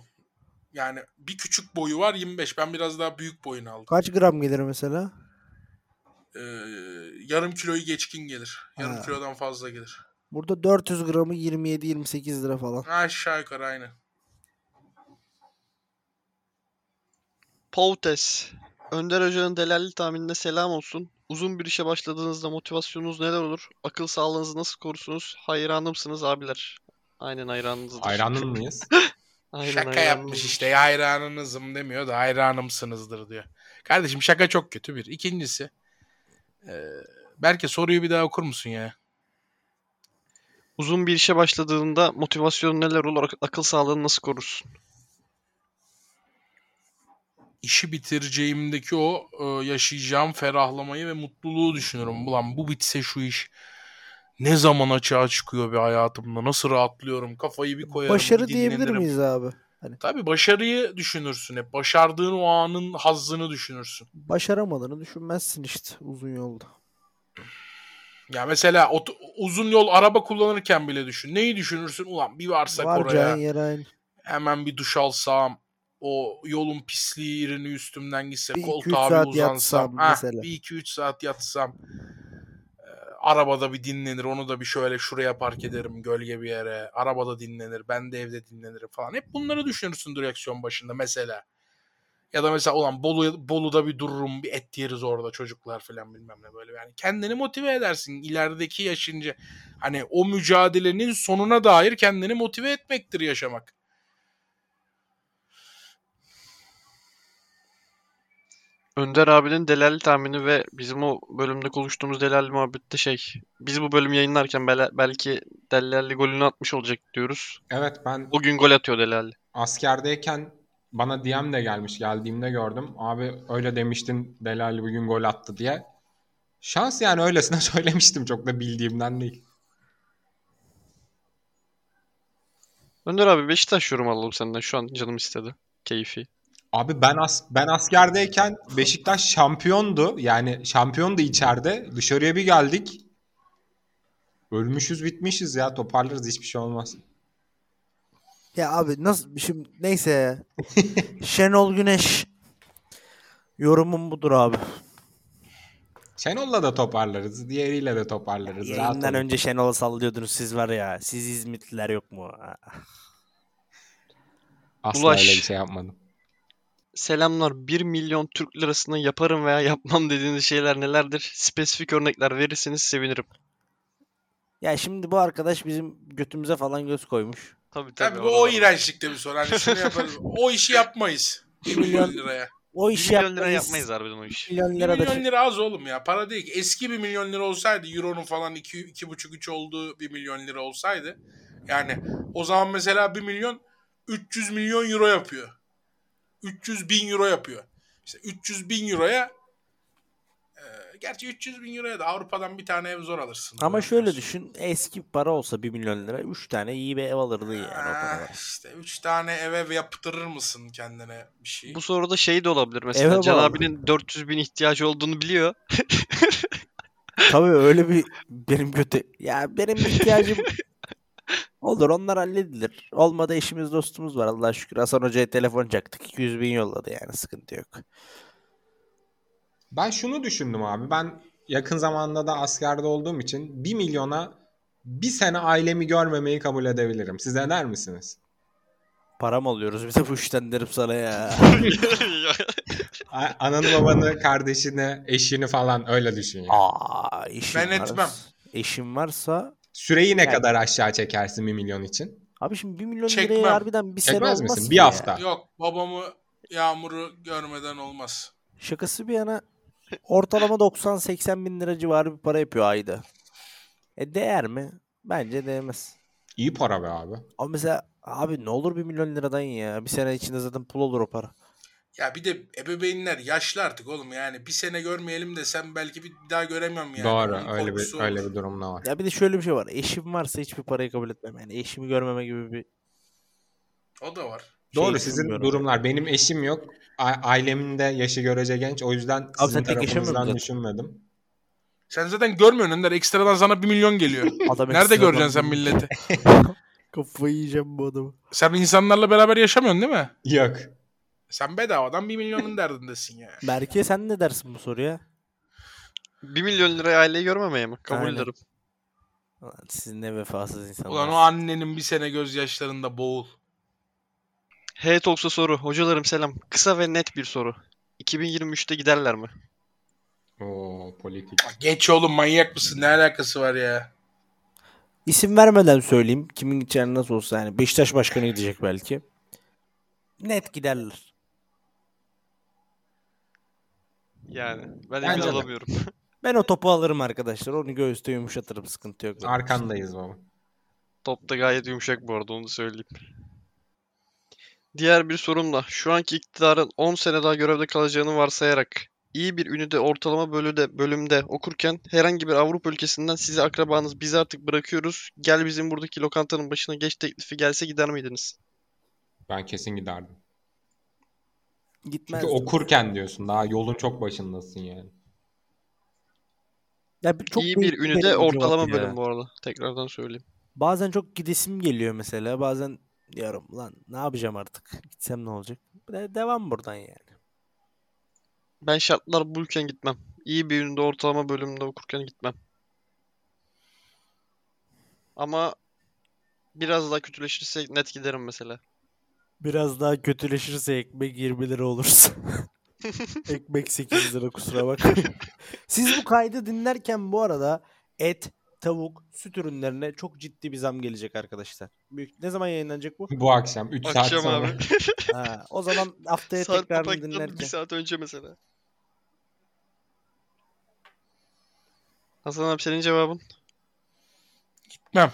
Yani bir küçük boyu var 25. Ben biraz daha büyük boyunu aldım. Kaç gram gelir mesela? Ee, yarım kiloyu geçkin gelir. Yarım Ha. kilodan fazla gelir. Burada 400 gramı 27-28 lira falan. Aşağı yukarı aynı. Poutes. Önder Hoca'nın delalli tahminine selam olsun. Uzun bir işe başladığınızda motivasyonunuz neler olur? Akıl sağlığınızı nasıl korursunuz? Hayranımsınız abiler. Aynen hayranınızdır. Hayranın mıyız? [laughs] Aynen şaka yapmış işte hayranınızım demiyor da hayranımsınızdır diyor. Kardeşim şaka çok kötü bir. İkincisi e, belki soruyu bir daha okur musun ya? Uzun bir işe başladığında motivasyonun neler olur? Ak- Akıl sağlığını nasıl korursun? İşi bitireceğimdeki o e, yaşayacağım ferahlamayı ve mutluluğu düşünürüm. Ulan bu bitse şu iş ne zaman açığa çıkıyor bir hayatımda nasıl rahatlıyorum kafayı bir koyarım Başarı bir diyebilir miyiz abi? Tabii başarıyı düşünürsün hep. Başardığın o anın hazzını düşünürsün. Başaramadığını düşünmezsin işte uzun yolda. Ya mesela ot- uzun yol araba kullanırken bile düşün. Neyi düşünürsün? Ulan bir varsak oraya Varacağın yer aynı. hemen bir duş alsam o yolun pisliği irini üstümden gitse Bir koltuğa bir uzansam heh, mesela. bir iki üç saat yatsam e, arabada bir dinlenir onu da bir şöyle şuraya park ederim gölge bir yere arabada dinlenir ben de evde dinlenirim falan hep bunları düşünürsün direksiyon başında mesela ya da mesela ulan Bolu, Bolu'da bir dururum bir et yeriz orada çocuklar falan bilmem ne böyle yani kendini motive edersin ilerideki yaşınca hani o mücadelenin sonuna dair kendini motive etmektir yaşamak. Önder abinin delalli tahmini ve bizim o bölümde konuştuğumuz delalli muhabbette şey. Biz bu bölüm yayınlarken bel- belki delalli golünü atmış olacak diyoruz. Evet ben Bugün gol atıyor delalli. askerdeyken bana DM de gelmiş. Geldiğimde gördüm. Abi öyle demiştin Delali bugün gol attı diye. Şans yani öylesine [laughs] söylemiştim. Çok da bildiğimden değil. Önder abi Beşiktaş yorum alalım senden. Şu an canım istedi. Keyfi. Abi ben as ben askerdeyken Beşiktaş şampiyondu. Yani şampiyondu içeride. Dışarıya bir geldik. Ölmüşüz bitmişiz ya. Toparlarız hiçbir şey olmaz. Ya abi nasıl şimdi neyse ya. [laughs] Şenol Güneş yorumum budur abi. Şenol'la da toparlarız. Diğeriyle de toparlarız. Rahat Yayından olun. önce Şenol'u sallıyordunuz siz var ya. Siz İzmitliler yok mu? Asla Ulaş. öyle bir şey yapmadım. Selamlar 1 milyon Türk lirasına yaparım veya yapmam dediğiniz şeyler nelerdir? Spesifik örnekler verirseniz sevinirim. Ya şimdi bu arkadaş bizim götümüze falan göz koymuş. Tabii tabii. Tabii bu o iğrençlikte bir soru. Hani şunu [laughs] yaparız. o işi yapmayız. 1 milyon liraya. O 1 işi milyon lira yapmayız. yapmayız harbiden o iş. 1 milyon 1 lira milyon lira az oğlum ya. Para değil ki. Eski 1 milyon lira olsaydı Euro'nun falan 2 2,5-3 olduğu 1 milyon lira olsaydı yani o zaman mesela 1 milyon 300 milyon euro yapıyor. 300 bin euro yapıyor. İşte 300 bin euroya e, gerçi 300 bin euroya da Avrupa'dan bir tane ev zor alırsın. Ama şöyle düşün. Eski para olsa 1 milyon lira 3 tane iyi bir ev alırdın yani o paralar. işte 3 tane eve yaptırır mısın kendine bir şey? Bu soruda şey de olabilir mesela. Eve Can bağlı. abinin 400 bin ihtiyacı olduğunu biliyor. Tabii öyle bir benim kötü. Ya benim ihtiyacım olur onlar halledilir. Olmadı eşimiz dostumuz var Allah'a şükür. Hasan Hoca'ya telefon çaktık. 200 bin yolladı yani sıkıntı yok. Ben şunu düşündüm abi. Ben yakın zamanda da askerde olduğum için 1 milyona bir sene ailemi görmemeyi kabul edebilirim. Siz eder misiniz? Param alıyoruz bir de bu işten derim sana ya. [laughs] A- Ananı babanı, kardeşini, eşini falan öyle düşün ya. Aa, eşim Ben varsa- etmem. Eşim varsa Süreyi ne Yani- kadar aşağı çekersin 1 milyon için? abi şimdi 1 milyon Çekmem. liraya harbiden bir sene Çekmez olmaz misin? Bir ya. hafta. Yok babamı Yağmur'u görmeden olmaz. Şakası bir yana ortalama 90-80 bin lira civarı bir para yapıyor ayda. E değer mi? Bence değmez. İyi para be abi. Ama mesela abi ne olur 1 milyon liradan ya. Bir sene içinde zaten pul olur o para. Ya bir de ebeveynler yaşlı artık oğlum yani bir sene görmeyelim desem belki bir daha göremem yani. Doğru. Onun Öyle bir öyle olur. bir durum da var. Ya bir de şöyle bir şey var. Eşim varsa hiçbir parayı kabul etmem. Yani eşimi görmeme gibi bir O da var. Doğru şey sizin düşünmüyorum. durumlar. Benim eşim yok. Ailemin de yaşı görece genç. O yüzden sen sizin yaşamıyor tarafınızdan düşünmedim. Sen zaten görmüyorsun Önder. Ekstradan sana 1 milyon geliyor. [laughs] Adam Nerede göreceksin sen bir- milleti? [laughs] Kafayı yiyeceğim bu adamı. Sen insanlarla beraber yaşamıyorsun değil mi? Yok. Sen bedavadan 1 milyonun [laughs] derdindesin yani. Berke sen ne dersin bu soruya? 1 milyon liraya aileyi görmemeye mi? Kabul Aynen. ederim. Ulan Siz ne vefasız insanlar. Ulan o annenin bir sene gözyaşlarında boğul. Hey Talks'a soru. Hocalarım selam. Kısa ve net bir soru. 2023'te giderler mi? Oo politik. Geç oğlum manyak mısın? Ne alakası var ya? İsim vermeden söyleyeyim. Kimin gideceğini nasıl olsa yani. Beşiktaş başkanı gidecek belki. Net giderler. Yani ben Bence emin de. olamıyorum. [laughs] Ben o topu alırım arkadaşlar. Onu göğüste yumuşatırım. Sıkıntı yok. Arkandayız baba. Top da gayet yumuşak bu arada onu da söyleyeyim. Diğer bir sorum da şu anki iktidarın 10 sene daha görevde kalacağını varsayarak iyi bir ünite ortalama bölüde, bölümde okurken herhangi bir Avrupa ülkesinden sizi akrabanız biz artık bırakıyoruz. Gel bizim buradaki lokantanın başına geç teklifi gelse gider miydiniz? Ben kesin giderdim. Gitmez. Çünkü okurken diyorsun. Daha yolun çok başındasın yani. Ya çok iyi bir ünite benim ortalama ya. bölüm bu arada. Tekrardan söyleyeyim. Bazen çok gidesim geliyor mesela. Bazen diyorum lan ne yapacağım artık? Gitsem ne olacak? De- devam buradan yani. Ben şartlar bulurken gitmem. İyi bir ünite ortalama bölümde okurken gitmem. Ama biraz daha kötüleşirse net giderim mesela. Biraz daha kötüleşirse ekmek 20 lira olursa. [laughs] ekmek 8 lira kusura bak. Siz bu kaydı dinlerken bu arada et, tavuk, süt ürünlerine çok ciddi bir zam gelecek arkadaşlar. Büyük. Ne zaman yayınlanacak bu? Bu akşam 3 saat Akşam sonra. abi. [laughs] Ha, o zaman haftaya Saat tekrarını kapaktan bir dinlerken. saat önce mesela. Hasan abi senin cevabın? Gitmem.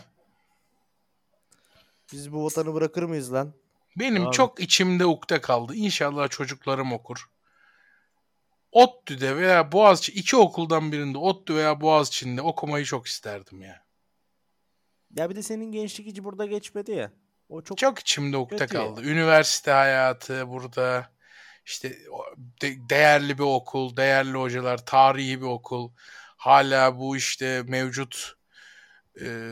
Biz bu vatanı bırakır mıyız lan? Benim Abi. çok içimde ukde kaldı. İnşallah çocuklarım okur. ODTÜ'de veya Boğaziçi iki okuldan birinde ODTÜ veya Boğaziçi'nde okumayı çok isterdim ya. Ya bir de senin gençlik hiç burada geçmedi ya. O çok, Çok içimde ukde ya. kaldı. Üniversite hayatı burada işte de- değerli bir okul, değerli hocalar, tarihi bir okul. Hala bu işte mevcut e,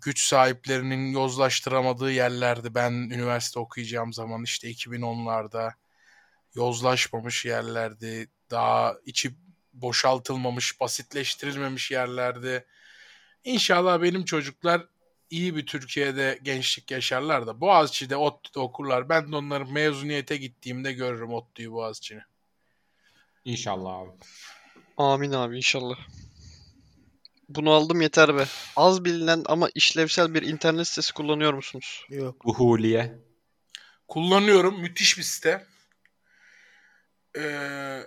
güç sahiplerinin yozlaştıramadığı yerlerdi. Ben üniversite okuyacağım zaman işte 2010'larda yozlaşmamış yerlerdi. Daha içi boşaltılmamış, basitleştirilmemiş yerlerdi. İnşallah benim çocuklar iyi bir Türkiye'de gençlik yaşarlar da Boğaziçi'de ODTÜ'de okurlar. Ben de onların mezuniyete gittiğimde görürüm ODTÜ'yü Boğaziçi'ni. İnşallah abi. Amin abi inşallah. Bunu aldım yeter be. Az bilinen ama işlevsel bir internet sitesi kullanıyor musunuz? Yok. Uhuliye. Kullanıyorum. Müthiş bir site. Ee,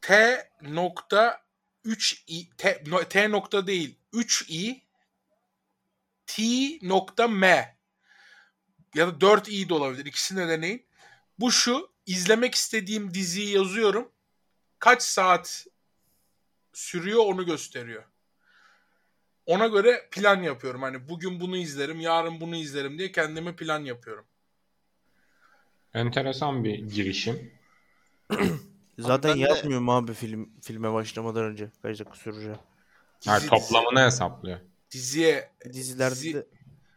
T nokta 3 i T, no- T nokta değil 3 i T nokta M ya da 4 i de olabilir. İkisini de deneyin. Bu şu izlemek istediğim diziyi yazıyorum. Kaç saat sürüyor onu gösteriyor. Ona göre plan yapıyorum. Hani bugün bunu izlerim, yarın bunu izlerim diye kendime plan yapıyorum. Enteresan bir girişim. [clears throat] Zaten ben de- yazmıyor mu abi film filme başlamadan önce kaç dakika süreceği. Her Dizi- toplamını hesaplıyor. diziye Dizilerde Dizi- de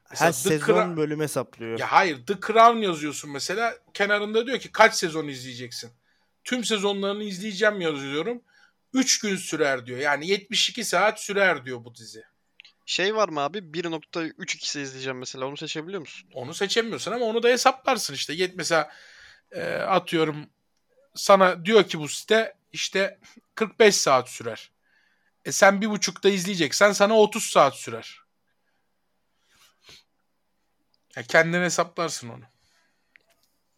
her The sezon Crown- bölüm hesaplıyor. Ya hayır The Crown yazıyorsun mesela. Kenarında diyor ki kaç sezon izleyeceksin. Tüm sezonlarını izleyeceğim yazıyorum. 3 gün sürer diyor. Yani 72 saat sürer diyor bu dizi. Şey var mı abi? 1.32'si izleyeceğim mesela. Onu seçebiliyor musun? Onu seçemiyorsun ama onu da hesaplarsın işte. Yet mesela e, atıyorum sana diyor ki bu site işte 45 saat sürer. E sen bir buçukta izleyeceksen sana 30 saat sürer. Ya kendin hesaplarsın onu.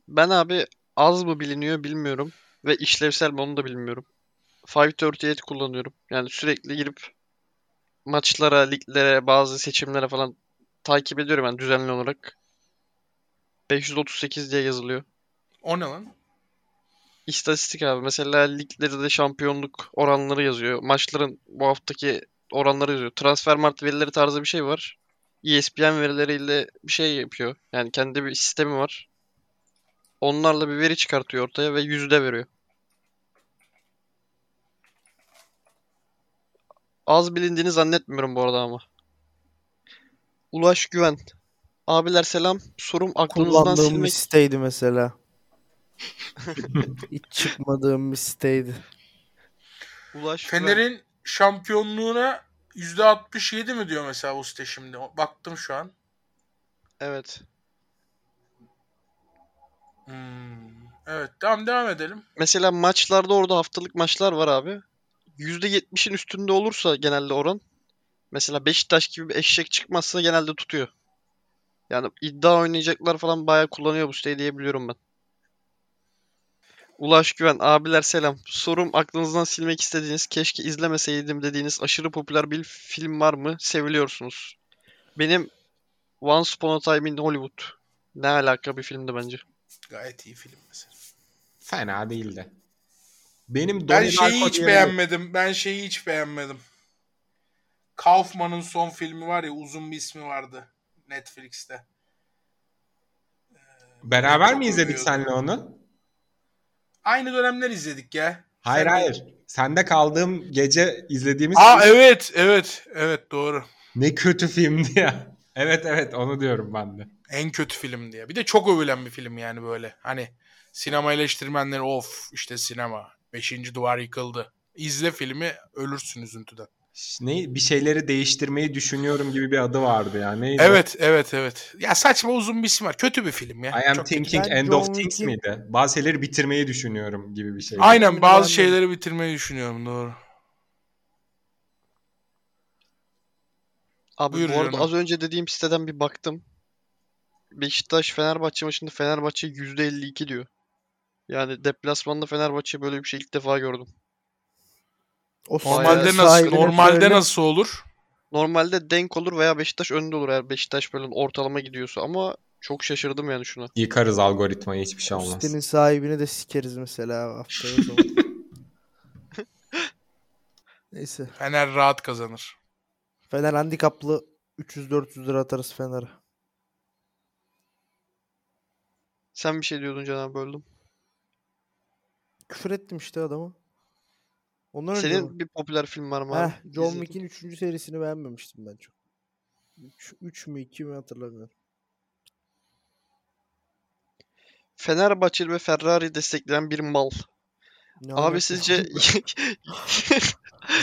Ben abi az mı biliniyor bilmiyorum. Ve işlevsel mi onu da bilmiyorum. 538 kullanıyorum. Yani sürekli girip maçlara, liglere, bazı seçimlere falan takip ediyorum yani düzenli olarak. 538 diye yazılıyor. O ne lan? İstatistik abi. Mesela liglerde de şampiyonluk oranları yazıyor. Maçların bu haftaki oranları yazıyor. Transfermarkt verileri tarzı bir şey var. ESPN verileriyle bir şey yapıyor. Yani kendi bir sistemi var. Onlarla bir veri çıkartıyor ortaya ve yüzde veriyor. Az bilindiğini zannetmiyorum bu arada ama. Ulaş Güven. Abiler selam. Sorum aklınızdan Kullandığım bir silmek. siteydi mesela. [laughs] Hiç çıkmadığım bir siteydi. Ulaş Güven. Fener'in şampiyonluğuna %67 mi diyor mesela bu site şimdi? Baktım şu an. Evet. Hmm. Evet tamam devam edelim. Mesela maçlarda orada haftalık maçlar var abi. %70'in üstünde olursa genelde oran. Mesela Beşiktaş gibi bir eşek çıkmazsa genelde tutuyor. Yani iddia oynayacaklar falan bayağı kullanıyor bu siteyi diyebiliyorum ben. Ulaş Güven, abiler selam. Sorum aklınızdan silmek istediğiniz, keşke izlemeseydim dediğiniz aşırı popüler bir film var mı? Seviliyorsunuz. Benim Once Upon a Time in Hollywood. Ne alaka bir filmdi bence. Gayet iyi film mesela. Fena değildi. Benim Ben Donnie şeyi Darko hiç diye- beğenmedim. Ben şeyi hiç beğenmedim. Kaufman'ın son filmi var ya uzun bir ismi vardı Netflix'te. Beraber Çok mi izledik seninle onu? Aynı dönemler izledik ya. Hayır Sen de- hayır. Sende kaldığım gece izlediğimiz Aa film evet evet evet doğru. ne kötü filmdi ya. [laughs] Evet evet onu diyorum ben de. En kötü film diye. Bir de çok övülen bir film yani böyle. Hani sinema eleştirmenleri of işte sinema. Beşinci duvar yıkıldı. İzle filmi ölürsün üzüntüden. Ne bir şeyleri değiştirmeyi düşünüyorum gibi bir adı vardı ya. Neydi? Evet evet evet. Ya saçma uzun bir isim var. Kötü bir film ya. I am Çok kötü. thinking Ben end John of things Wick'in- miydi? Bazı şeyleri bitirmeyi düşünüyorum gibi bir şey. Aynen bazı şeyleri bitirmeyi düşünüyorum doğru. Abi Buyur bu arada canım. az önce dediğim siteden bir baktım. Beşiktaş Fenerbahçe maçında Fenerbahçe %52 diyor. Yani deplasmanda Fenerbahçe böyle bir şey ilk defa gördüm. O Normalde nasıl normalde söyle. nasıl olur? Normalde denk olur veya Beşiktaş önde olur eğer Beşiktaş böyle ortalama gidiyorsa ama çok şaşırdım yani şuna. Yıkarız algoritmayı hiçbir şey olmaz. sitenin sahibini de sikeriz mesela haftaya. [laughs] Neyse. Fener rahat kazanır. Fener handikaplı 300-400 lira atarız Fener'e. Sen bir şey diyordun Can abi böldüm. Küfür ettim işte adama. Ondan önce? Senin bir popüler film var mı abi? Heh, John İzlediğin? Wick'in 3. serisini beğenmemiştim ben çok. 3 mü 2 mi hatırlamıyorum. Fenerbahçe ve Ferrari destekleyen bir mal. Ne Abi sizce [laughs]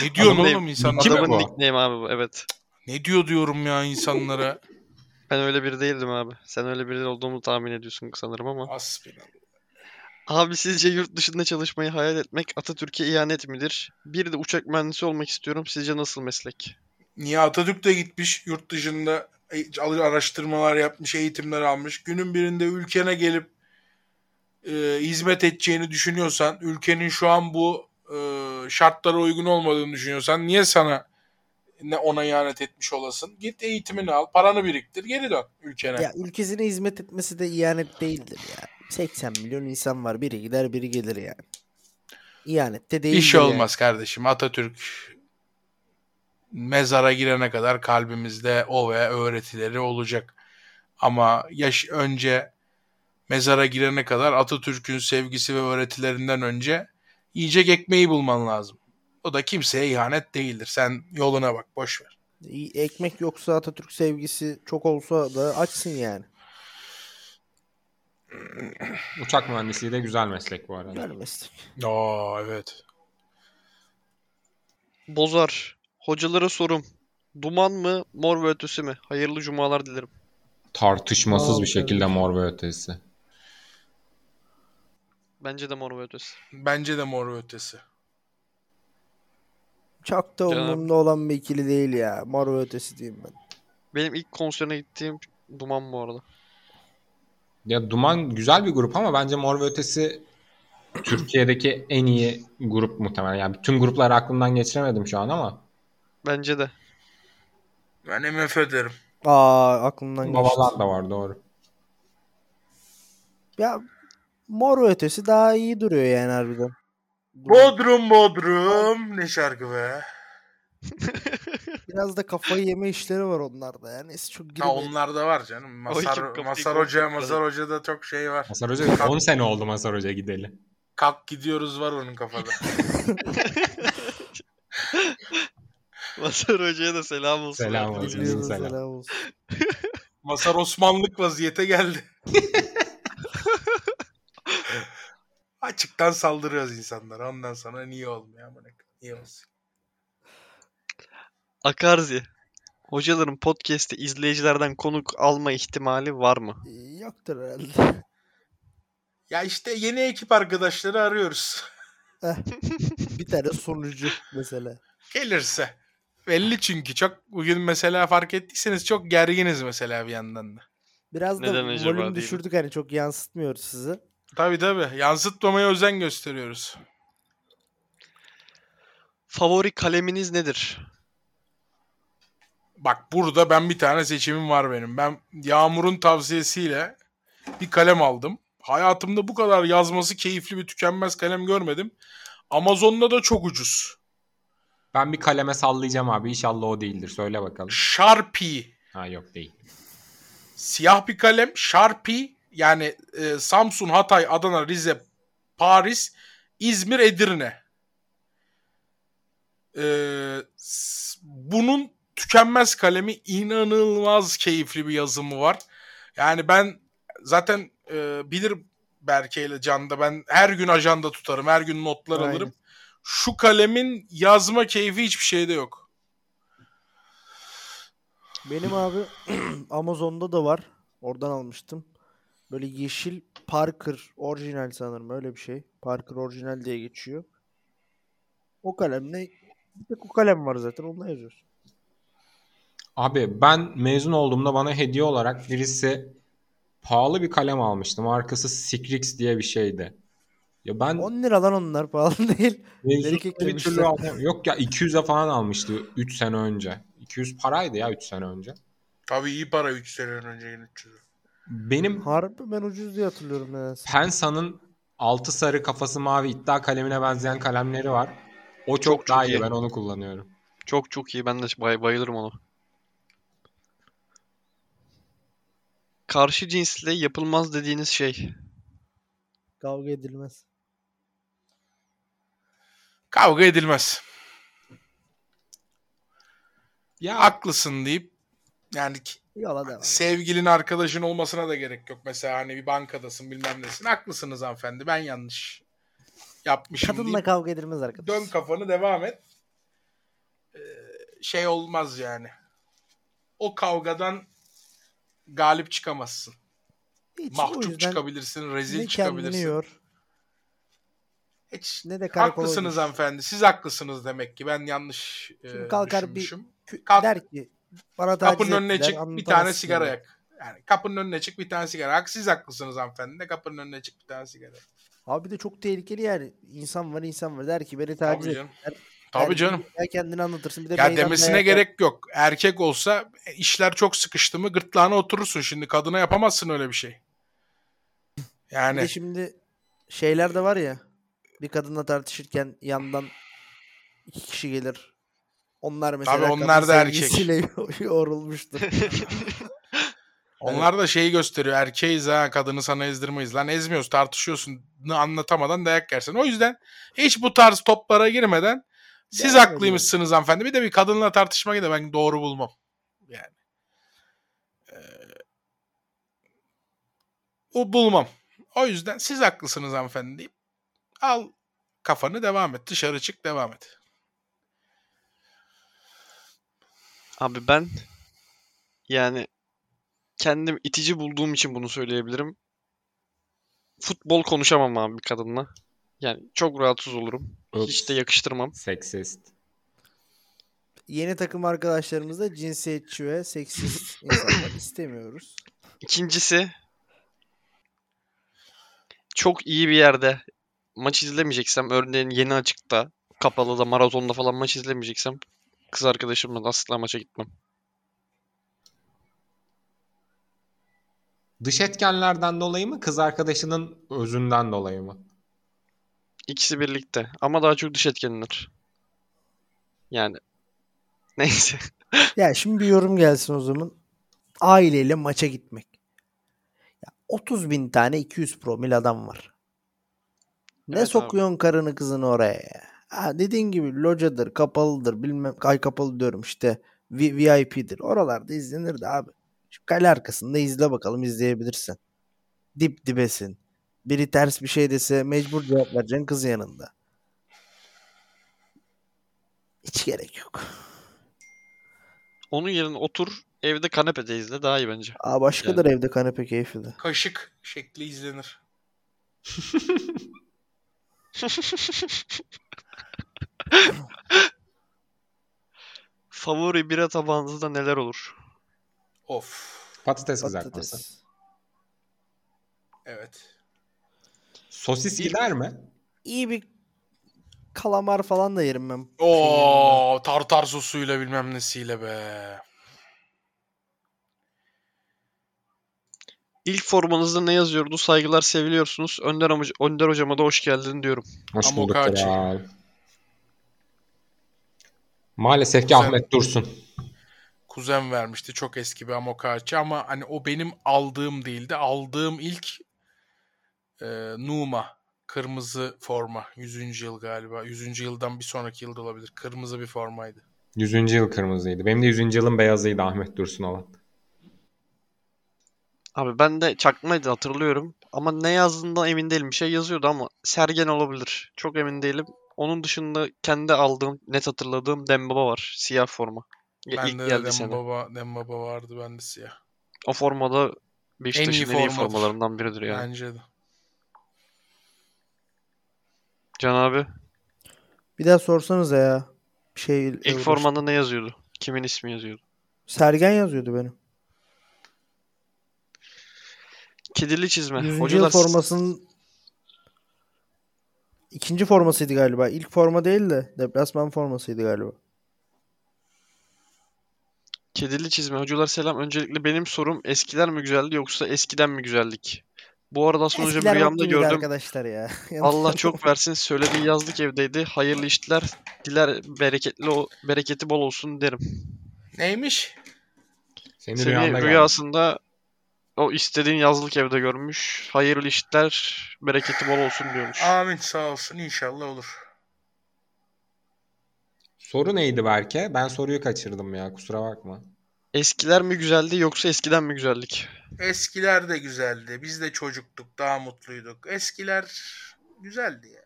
Ne diyorsun oğlum insanlara? Kim adamın bu? nickname abi bu evet. Ne diyor diyorum ya insanlara? Ben öyle biri değildim abi. Sen öyle biri olduğumu tahmin ediyorsun sanırım ama. Hasbinallah. Abi sizce yurt dışında çalışmayı hayal etmek Atatürk'e ihanet midir? Bir de uçak mühendisi olmak istiyorum. Sizce nasıl meslek? Niye Atatürk de gitmiş yurt dışında e- araştırmalar yapmış, eğitimler almış. Günün birinde ülkene gelip e, hizmet edeceğini düşünüyorsan, ülkenin şu an bu e, şartlara uygun olmadığını düşünüyorsan niye sana ne ona ihanet etmiş olasın? Git eğitimini al, paranı biriktir, geri dön ülkene. Ya ülkesine hizmet etmesi de ihanet değildir ya. 80 milyon insan var. Biri gider biri gelir yani. İhanet de değildir Bir şey yani. olmaz kardeşim. Atatürk mezara girene kadar kalbimizde o ve öğretileri olacak. Ama yaş önce mezara girene kadar Atatürk'ün sevgisi ve öğretilerinden önce yiyecek ekmeği bulman lazım. O da kimseye ihanet değildir. Sen yoluna bak, boş ver. Ekmek yoksa Atatürk sevgisi çok olsa da açsın yani. Uçak mühendisliği de güzel meslek bu arada. Güzel meslek. Aa evet. Bozar. Hocalara sorum. Duman mı, mor ve ötesi mi? Hayırlı cumalar dilerim. Tartışmasız Aa, bir şekilde mor ve ötesi. Bence de mor ve ötesi. Bence de mor ve ötesi. Çok da umurumda olan bir ikili değil ya. Mor ve ötesi diyeyim ben. Benim ilk konserine gittiğim Duman bu arada. Ya Duman güzel bir grup ama bence Mor ve Ötesi Türkiye'deki en iyi grup muhtemelen. Yani tüm grupları aklımdan geçiremedim şu an ama Bence de. Ben MF derim. Aa aklımdan geçti. Babalar da var doğru. Ya mor ve ötesi daha iyi duruyor yani harbiden. Bodrum Bodrum. Ne şarkı be. [laughs] Biraz da kafayı yeme işleri var onlarda yani. Neyse çok Ha girmeyelim. onlar da var canım. Masar, Masar Hoca. Masar Hoca'da çok şey var. Masar Hoca 10 sene oldu Masar Hoca gideli. Kalk gidiyoruz var onun kafada. [laughs] Mazhar Hoca'ya da selam olsun. Selam olsun. Selam. selam olsun. Masar Osmanlık vaziyete geldi. [laughs] Açıktan saldırıyoruz insanlara. Ondan sonra niye olmuyor? Amına koyayım, Niye olsun? Akarzi. Hocaların podcast'te izleyicilerden konuk alma ihtimali var mı? Yoktur herhalde. Ya işte yeni ekip arkadaşları arıyoruz. Bir tane sonucu mesela. Gelirse. Belli çünkü. Çok bugün mesela fark ettiyseniz çok gerginiz mesela bir yandan da. Biraz da Neden acaba volüm diyelim. düşürdük hani çok yansıtmıyoruz sizi. Tabii tabii. Yansıtmamaya özen gösteriyoruz. Favori kaleminiz nedir? Bak burada ben bir tane seçimim var benim. Ben Yağmur'un tavsiyesiyle bir kalem aldım. Hayatımda bu kadar yazması keyifli bir tükenmez kalem görmedim. Amazon'da da çok ucuz. Ben bir kaleme sallayacağım abi. İnşallah o değildir. Söyle bakalım. Sharpie. Ha yok değil. Siyah bir kalem. Sharpie yani e, Samsun, Hatay, Adana, Rize, Paris, İzmir, Edirne. E, bunun tükenmez kalemi inanılmaz keyifli bir yazımı var. Yani ben zaten e, bilir Berke ile Can'da ben her gün ajanda tutarım. Her gün notlar Aynen. alırım. Şu kalemin yazma keyfi hiçbir şeyde yok. Benim abi [clears throat] Amazon'da da var. Oradan almıştım. Böyle yeşil Parker orijinal sanırım öyle bir şey. Parker orijinal diye geçiyor. O kalemle bir tek o kalem var zaten onunla yazıyorsun. Abi ben mezun olduğumda bana hediye olarak birisi pahalı bir kalem almıştı. Markası Sikrix diye bir şeydi. Ya ben 10 liradan onlar pahalı [laughs] değil. bir türlü almam- yok ya 200'e falan almıştı 3 sene önce. 200 paraydı ya 3 sene önce. Tabii iyi para 3 sene önce yeni 300. Benim Harbi ben ucuz diye hatırlıyorum nedense. Pensa'nın altı sarı kafası mavi iddia kalemine benzeyen kalemleri var. O çok, Çok, çok daha iyi. iyi. Ben onu kullanıyorum. Çok çok iyi. Ben de bay- bayılırım ona. Karşı cinsle yapılmaz dediğiniz şey. Kavga edilmez. Kavga edilmez. Ya Haklısın deyip yani ki- Yola devam. sevgilin arkadaşın olmasına da gerek yok. Mesela hani bir bankadasın bilmem nesin. Haklısınız hanımefendi ben yanlış yapmışım Kadınla deyip kavga edilmez arkadaş. dön kafanı devam et. Ee, şey olmaz yani. O kavgadan galip çıkamazsın. Hiç, Mahcup çıkabilirsin, rezil ne çıkabilirsin. yor Hiç ne de haklısınız gir. hanımefendi. Siz haklısınız demek ki. Ben yanlış e, Şimdi kalkar bir- düşünmüşüm. Kü- Kalk- Der ki bana Kapının önüne ettiler, çık bir tane sigara yani. yak. Yani kapının önüne çık bir tane sigara yak. Siz haklısınız hanımefendi. De kapının önüne çık bir tane sigara yak. Abi bir de çok tehlikeli yani. İnsan var insan var. Der ki beni taciz Tabii et. canım. Der. Tabii Der, canım. Kendini anlatırsın. Bir de Ya demesine dayak gerek yok. Erkek olsa e, işler çok sıkıştı mı gırtlağına oturursun. Şimdi kadına yapamazsın öyle bir şey. Bir Yani de şimdi şeyler de var ya. Bir kadınla tartışırken yandan iki kişi gelir. Onlar mesela Tabii onlar da erkek. [laughs] yorulmuştur. [laughs] onlar da şeyi gösteriyor. Erkeğiz ha kadını sana ezdirmeyiz. Lan ezmiyoruz tartışıyorsun anlatamadan dayak yersin. O yüzden hiç bu tarz toplara girmeden siz Devam haklıymışsınız hanımefendi. Bir de bir kadınla tartışmayı da ben doğru bulmam. Yani. Ee, o bulmam. O yüzden siz haklısınız hanımefendi deyip al kafanı devam et. Dışarı çık devam et. Abi ben yani kendim itici bulduğum için bunu söyleyebilirim. Futbol konuşamam abi bir kadınla. Yani çok rahatsız olurum. Hiç Ups. de yakıştırmam. seksist. Yeni takım arkadaşlarımızda cinsiyetçi ve seksist [laughs] insanlar istemiyoruz. İkincisi çok iyi bir yerde maç izlemeyeceksem örneğin yeni açıkta kapalı da maratonda falan maç izlemeyeceksem kız arkadaşımla asla maça gitmem. Dış etkenlerden dolayı mı kız arkadaşının özünden dolayı mı? İkisi birlikte ama daha çok dış etkenler. Yani [laughs] neyse. Ya şimdi bir yorum gelsin o zaman. Aileyle maça gitmek. Ya 30 bin tane 200 promil adam var. Ne Evet abi. sokuyorsun karını kızını oraya ya? Ha, dediğin gibi locadır, kapalıdır, bilmem ay kapalı diyorum işte V- VIP'dir. Oralarda izlenir de abi. Şu kale arkasında izle bakalım izleyebilirsin. Dip dibesin. Biri ters bir şey dese mecbur cevap vereceksin kız yanında. Hiç gerek yok. Onun yerine otur evde kanepede izle daha iyi bence. Aa başkadır evde kanepe keyfi de. Kaşık şekli izlenir. [laughs] Favori bira tabağınızda neler olur? Of. Patates kızartması. Evet. Sosis gider mi? İyi bir kalamar falan da yerim ben. O tartar sosuyla bilmem nesiyle be. İlk formanızda ne yazıyordu? Saygılar seviliyorsunuz. Önder, hoca, Önder hocama da hoş geldin diyorum. Hoş bulduk Amokachi. kral. Maalesef ki Güzel. Ahmet Dursun. Kuzen vermişti çok eski bir amokachi ama hani o benim aldığım değildi. Aldığım ilk e, Numa kırmızı forma 100. yıl galiba. 100. yıldan bir sonraki yılda olabilir. Kırmızı bir formaydı. 100. yıl kırmızıydı. Benim de 100. yılın beyazıydı Ahmet Dursun olan. Abi ben de çakmaydı hatırlıyorum. Ama ne yazdığından emin değilim. Bir şey yazıyordu ama Sergen olabilir. Çok emin değilim. Onun dışında kendi aldığım, net hatırladığım Dembaba var. Siyah forma. Ya ilk Bende de. Dembaba, Dembaba vardı bende siyah. O formada Beşiktaş'ın en iyi formalarından biridir yani. Bence de. Can abi Bir daha sorsanıza ya. Şey ilk formanda ne yazıyordu? Kimin ismi yazıyordu? Sergen yazıyordu benim. Kedili çizme. 100. Hocalar formasının ikinci formasıydı galiba. İlk forma değil de deplasman formasıydı galiba. Kedili çizme. Hocalar selam. Öncelikle benim sorum eskiler mi güzeldi yoksa eskiden mi güzeldik? Bu arada hocam Eskiler rüyamda gördüm. arkadaşlar ya. [laughs] Allah çok versin. Söylediği yazlık evdeydi. Hayırlı işler. Diler bereketli o bereketi bol olsun derim. Neymiş? Senin Seni rüyanda geldi. rüyasında o istediğin yazlık evde görmüş. Hayırlı işler, bereketi bol olsun diyormuş. Amin sağ olsun inşallah olur. Soru neydi Berke? Ben soruyu kaçırdım ya kusura bakma. Eskiler mi güzeldi yoksa eskiden mi güzeldik? Eskiler de güzeldi. Biz de çocuktuk, daha mutluyduk. Eskiler güzeldi ya.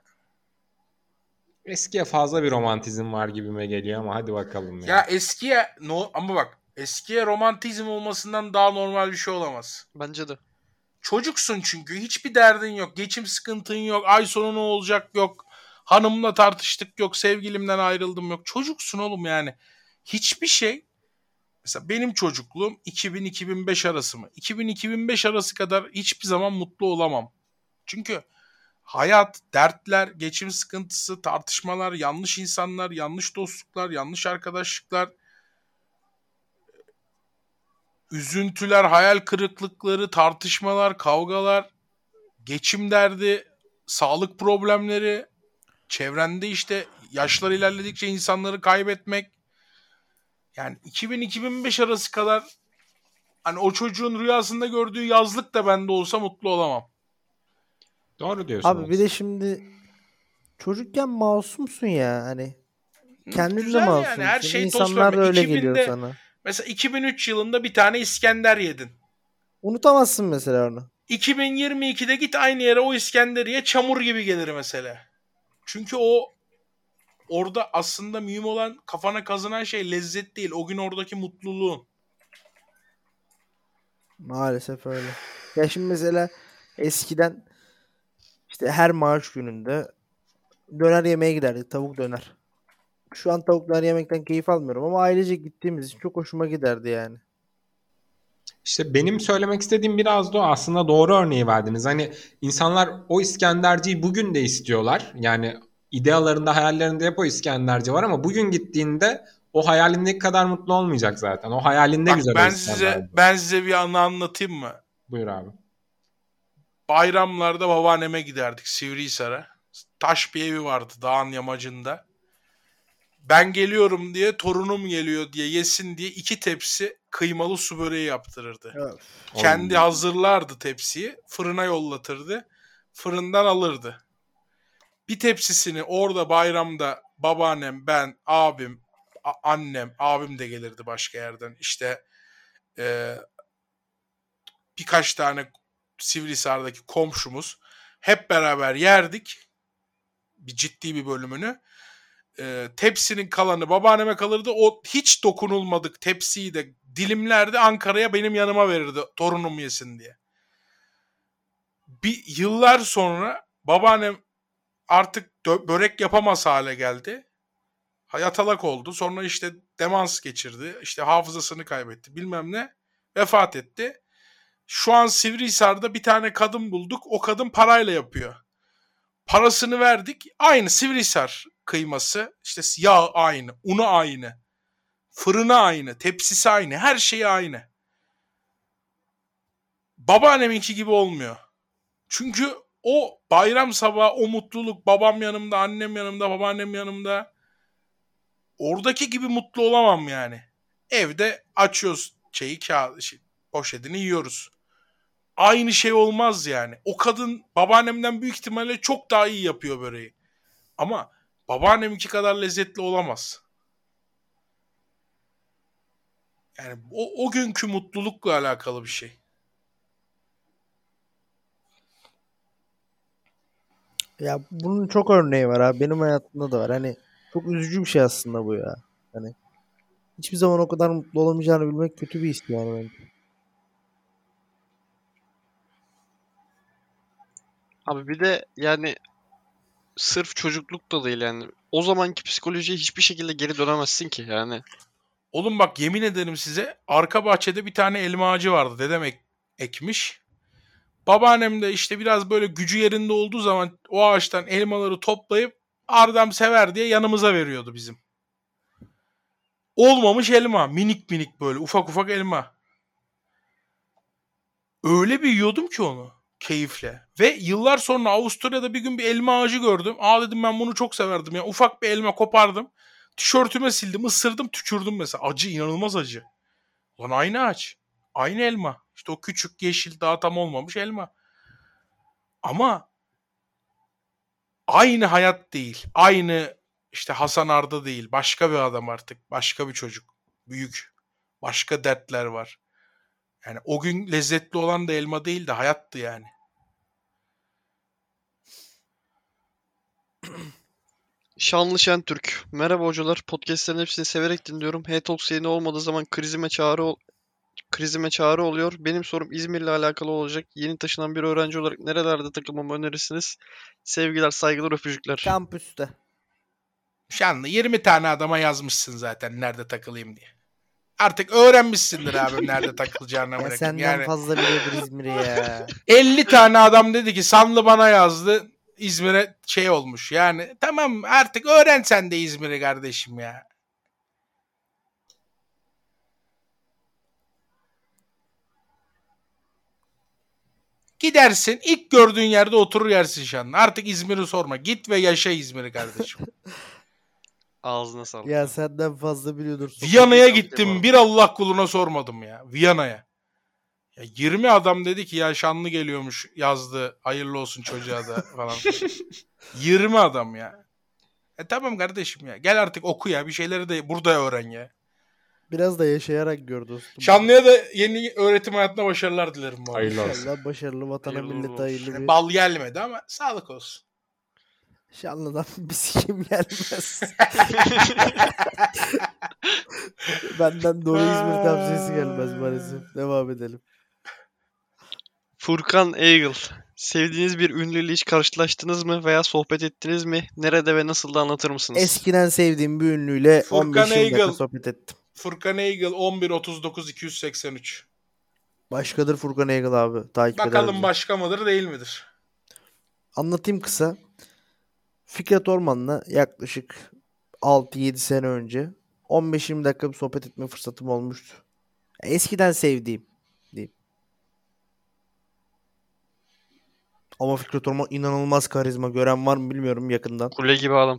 Eskiye fazla bir romantizm var gibime geliyor ama hadi bakalım ya. Ya eskiye no ama bak eskiye romantizm olmasından daha normal bir şey olamaz. Bence de. Çocuksun çünkü hiçbir derdin yok. Geçim sıkıntın yok. Ay sonu ne olacak yok. Hanımla tartıştık yok. Sevgilimden ayrıldım yok. Çocuksun oğlum yani. Hiçbir şey mesela benim çocukluğum 2000-2005 arası mı? 2000-2005 arası kadar hiçbir zaman mutlu olamam. Çünkü hayat, dertler, geçim sıkıntısı, tartışmalar, yanlış insanlar, yanlış dostluklar, yanlış arkadaşlıklar, üzüntüler, hayal kırıklıkları, tartışmalar, kavgalar, geçim derdi, sağlık problemleri, çevrende işte yaşlar ilerledikçe insanları kaybetmek. Yani 2000-2005 arası kadar hani o çocuğun rüyasında gördüğü yazlık da bende olsa mutlu olamam. Doğru diyorsun. Abi bir de şimdi çocukken masumsun ya hani. Kendin de Güzel yani, masumsun. her şey İnsanlar da öyle 2000'de geliyor sana. Mesela 2003 yılında bir tane İskender yedin. Unutamazsın mesela onu. 2022'de git aynı yere o İskenderiye çamur gibi gelir mesela. Çünkü o orada aslında mühim olan kafana kazınan şey lezzet değil. O gün oradaki mutluluğun. Maalesef öyle. Ya şimdi mesela eskiden işte her maaş gününde döner yemeye giderdik. Tavuk döner. Şu an tavuk döner yemekten keyif almıyorum ama ailece gittiğimiz için çok hoşuma giderdi yani. İşte benim söylemek istediğim biraz da o. aslında doğru örneği verdiniz. Hani insanlar o İskenderciyi bugün de istiyorlar. Yani idealarında hayallerinde hep o İskenderci var ama bugün gittiğinde o hayalindeki kadar mutlu olmayacak zaten. O hayalinde Bak güzel ben size ben size bir anı anlatayım mı? Buyur abi. Bayramlarda babaanneme giderdik Sivrihisar'a. Taş bir evi vardı dağın yamacında. Ben geliyorum diye torunum geliyor diye yesin diye iki tepsi kıymalı su böreği yaptırırdı. Evet. Kendi hazırlardı tepsiyi. Fırına yollatırdı. Fırından alırdı. Bir tepsisini orada bayramda babaannem, ben, abim, annem, abim de gelirdi başka yerden. İşte e, birkaç tane Sivrihisar'daki komşumuz hep beraber yerdik. Bir ciddi bir bölümünü. E, tepsinin kalanı babaanneme kalırdı. O hiç dokunulmadık tepsiyi de dilimlerdi Ankara'ya benim yanıma verirdi torunum yesin diye. Bir yıllar sonra babaannem artık börek yapamaz hale geldi. Yatalak oldu. Sonra işte demans geçirdi. İşte hafızasını kaybetti. Bilmem ne. Vefat etti. Şu an Sivrihisar'da bir tane kadın bulduk. O kadın parayla yapıyor. Parasını verdik. Aynı Sivrihisar kıyması. İşte yağ aynı. Unu aynı. Fırını aynı. Tepsisi aynı. Her şeyi aynı. Babaanneminki gibi olmuyor. Çünkü o bayram sabahı o mutluluk babam yanımda, annem yanımda, babaannem yanımda. Oradaki gibi mutlu olamam yani. Evde açıyoruz şeyi kağıt şey, poşetini yiyoruz. Aynı şey olmaz yani. O kadın babaannemden büyük ihtimalle çok daha iyi yapıyor böreği. Ama babaanneminki kadar lezzetli olamaz. Yani o, o günkü mutlulukla alakalı bir şey. Ya bunun çok örneği var abi. Benim hayatımda da var. Hani çok üzücü bir şey aslında bu ya. Hani hiçbir zaman o kadar mutlu olamayacağını bilmek kötü bir his yani bence. Abi bir de yani sırf çocukluk da değil yani. O zamanki psikolojiye hiçbir şekilde geri dönemezsin ki yani. Oğlum bak yemin ederim size arka bahçede bir tane elma ağacı vardı. Dedem ek- ekmiş. Babaannem de işte biraz böyle gücü yerinde olduğu zaman o ağaçtan elmaları toplayıp Ardam sever diye yanımıza veriyordu bizim. Olmamış elma. Minik minik böyle ufak ufak elma. Öyle bir yiyordum ki onu keyifle. Ve yıllar sonra Avusturya'da bir gün bir elma ağacı gördüm. Aa dedim ben bunu çok severdim ya. Ufak bir elma kopardım. Tişörtüme sildim, ısırdım, tükürdüm mesela. Acı, inanılmaz acı. Lan aynı ağaç. Aynı elma. İşte o küçük yeşil daha tam olmamış elma. Ama aynı hayat değil. Aynı işte Hasan Arda değil. Başka bir adam artık. Başka bir çocuk. Büyük. Başka dertler var. Yani o gün lezzetli olan da elma değil de hayattı yani. [clears throat] Şanlı Şentürk. Merhaba hocalar. Podcastlerin hepsini severek dinliyorum. H-Talks yayını olmadığı zaman krizime çağrı ol- krizime çağrı oluyor. Benim sorum İzmir'le alakalı olacak. Yeni taşınan bir öğrenci olarak nerelerde takılmamı önerirsiniz? Sevgiler, saygılar, öpücükler. Kampüste. Şanlı 20 tane adama yazmışsın zaten nerede takılayım diye. Artık öğrenmişsindir abi nerede [laughs] takılacağını Ya senden Yani fazla biliyordur İzmir'i ya. [laughs] 50 tane adam dedi ki Sanlı bana yazdı. İzmir'e şey olmuş. Yani tamam artık öğren sen de İzmir'i kardeşim ya. Gidersin ilk gördüğün yerde oturur yersin Şanlı. Artık İzmir'i sorma. Git ve yaşa İzmir'i kardeşim. [laughs] Ağzına sağlık. ya senden fazla biliyordur. Viyana'ya gittim. Bir Allah kuluna sormadım ya. Viyana'ya. Ya 20 adam dedi ki ya Şanlı geliyormuş yazdı. Hayırlı olsun çocuğa da falan. [laughs] 20 adam ya. E tamam kardeşim ya. Gel artık oku ya. Bir şeyleri de burada öğren ya. Biraz da yaşayarak gör dostum. Şanlı'ya da yeni öğretim hayatına başarılar dilerim. bu arada. Hayırlı olsun. İnşallah başarılı vatana Hayırlı millete olsun. hayırlı Yani bir. Bal gelmedi ama sağlık olsun. Şanlı'dan [laughs] bir sikim gelmez. [laughs] Benden doğru İzmir tavsiyesi gelmez maalesef. Devam edelim. Furkan Eagle. Sevdiğiniz bir ünlüyle hiç karşılaştınız mı veya sohbet ettiniz mi? Nerede ve nasıl da anlatır mısınız? Eskiden sevdiğim bir ünlüyle Furkan 15 dakika Eagle. sohbet ettim. Furkan Eagle 11 39 283. Başkadır Furkan Eagle abi. Takip Bakalım başka mıdır değil midir? Anlatayım kısa. Fikret Orman'la yaklaşık 6-7 sene önce 15-20 dakika bir sohbet etme fırsatım olmuştu. Eskiden sevdiğim diyeyim. Ama Fikret Orman inanılmaz karizma. Gören var mı bilmiyorum yakından. Kule gibi adam.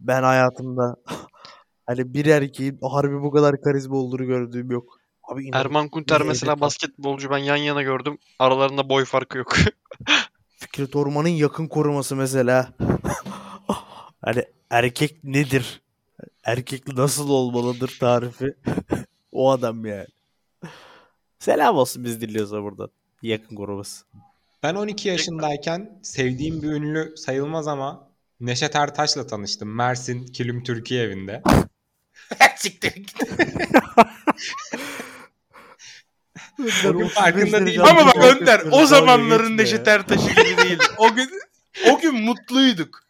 Ben hayatımda hani bir erkeğin harbi bu kadar karizma olduğunu gördüğüm yok. Abi inan- Erman Kunter mesela var. basketbolcu ben yan yana gördüm. Aralarında boy farkı yok. [laughs] Fikret Orman'ın yakın koruması mesela. [laughs] hani erkek nedir? Erkek nasıl olmalıdır tarifi? [laughs] o adam yani. Selam olsun biz dinliyorsa buradan. Yakın koruması. Ben 12 yaşındayken sevdiğim bir ünlü sayılmaz ama Neşet Ertaş'la tanıştım. Mersin Kilim Türkiye evinde. Siktir git. Bugün farkında değilim. Ama bak Önder o zamanların. Neşet Ertaş'ı gibi değildi. O gün o gün mutluyduk.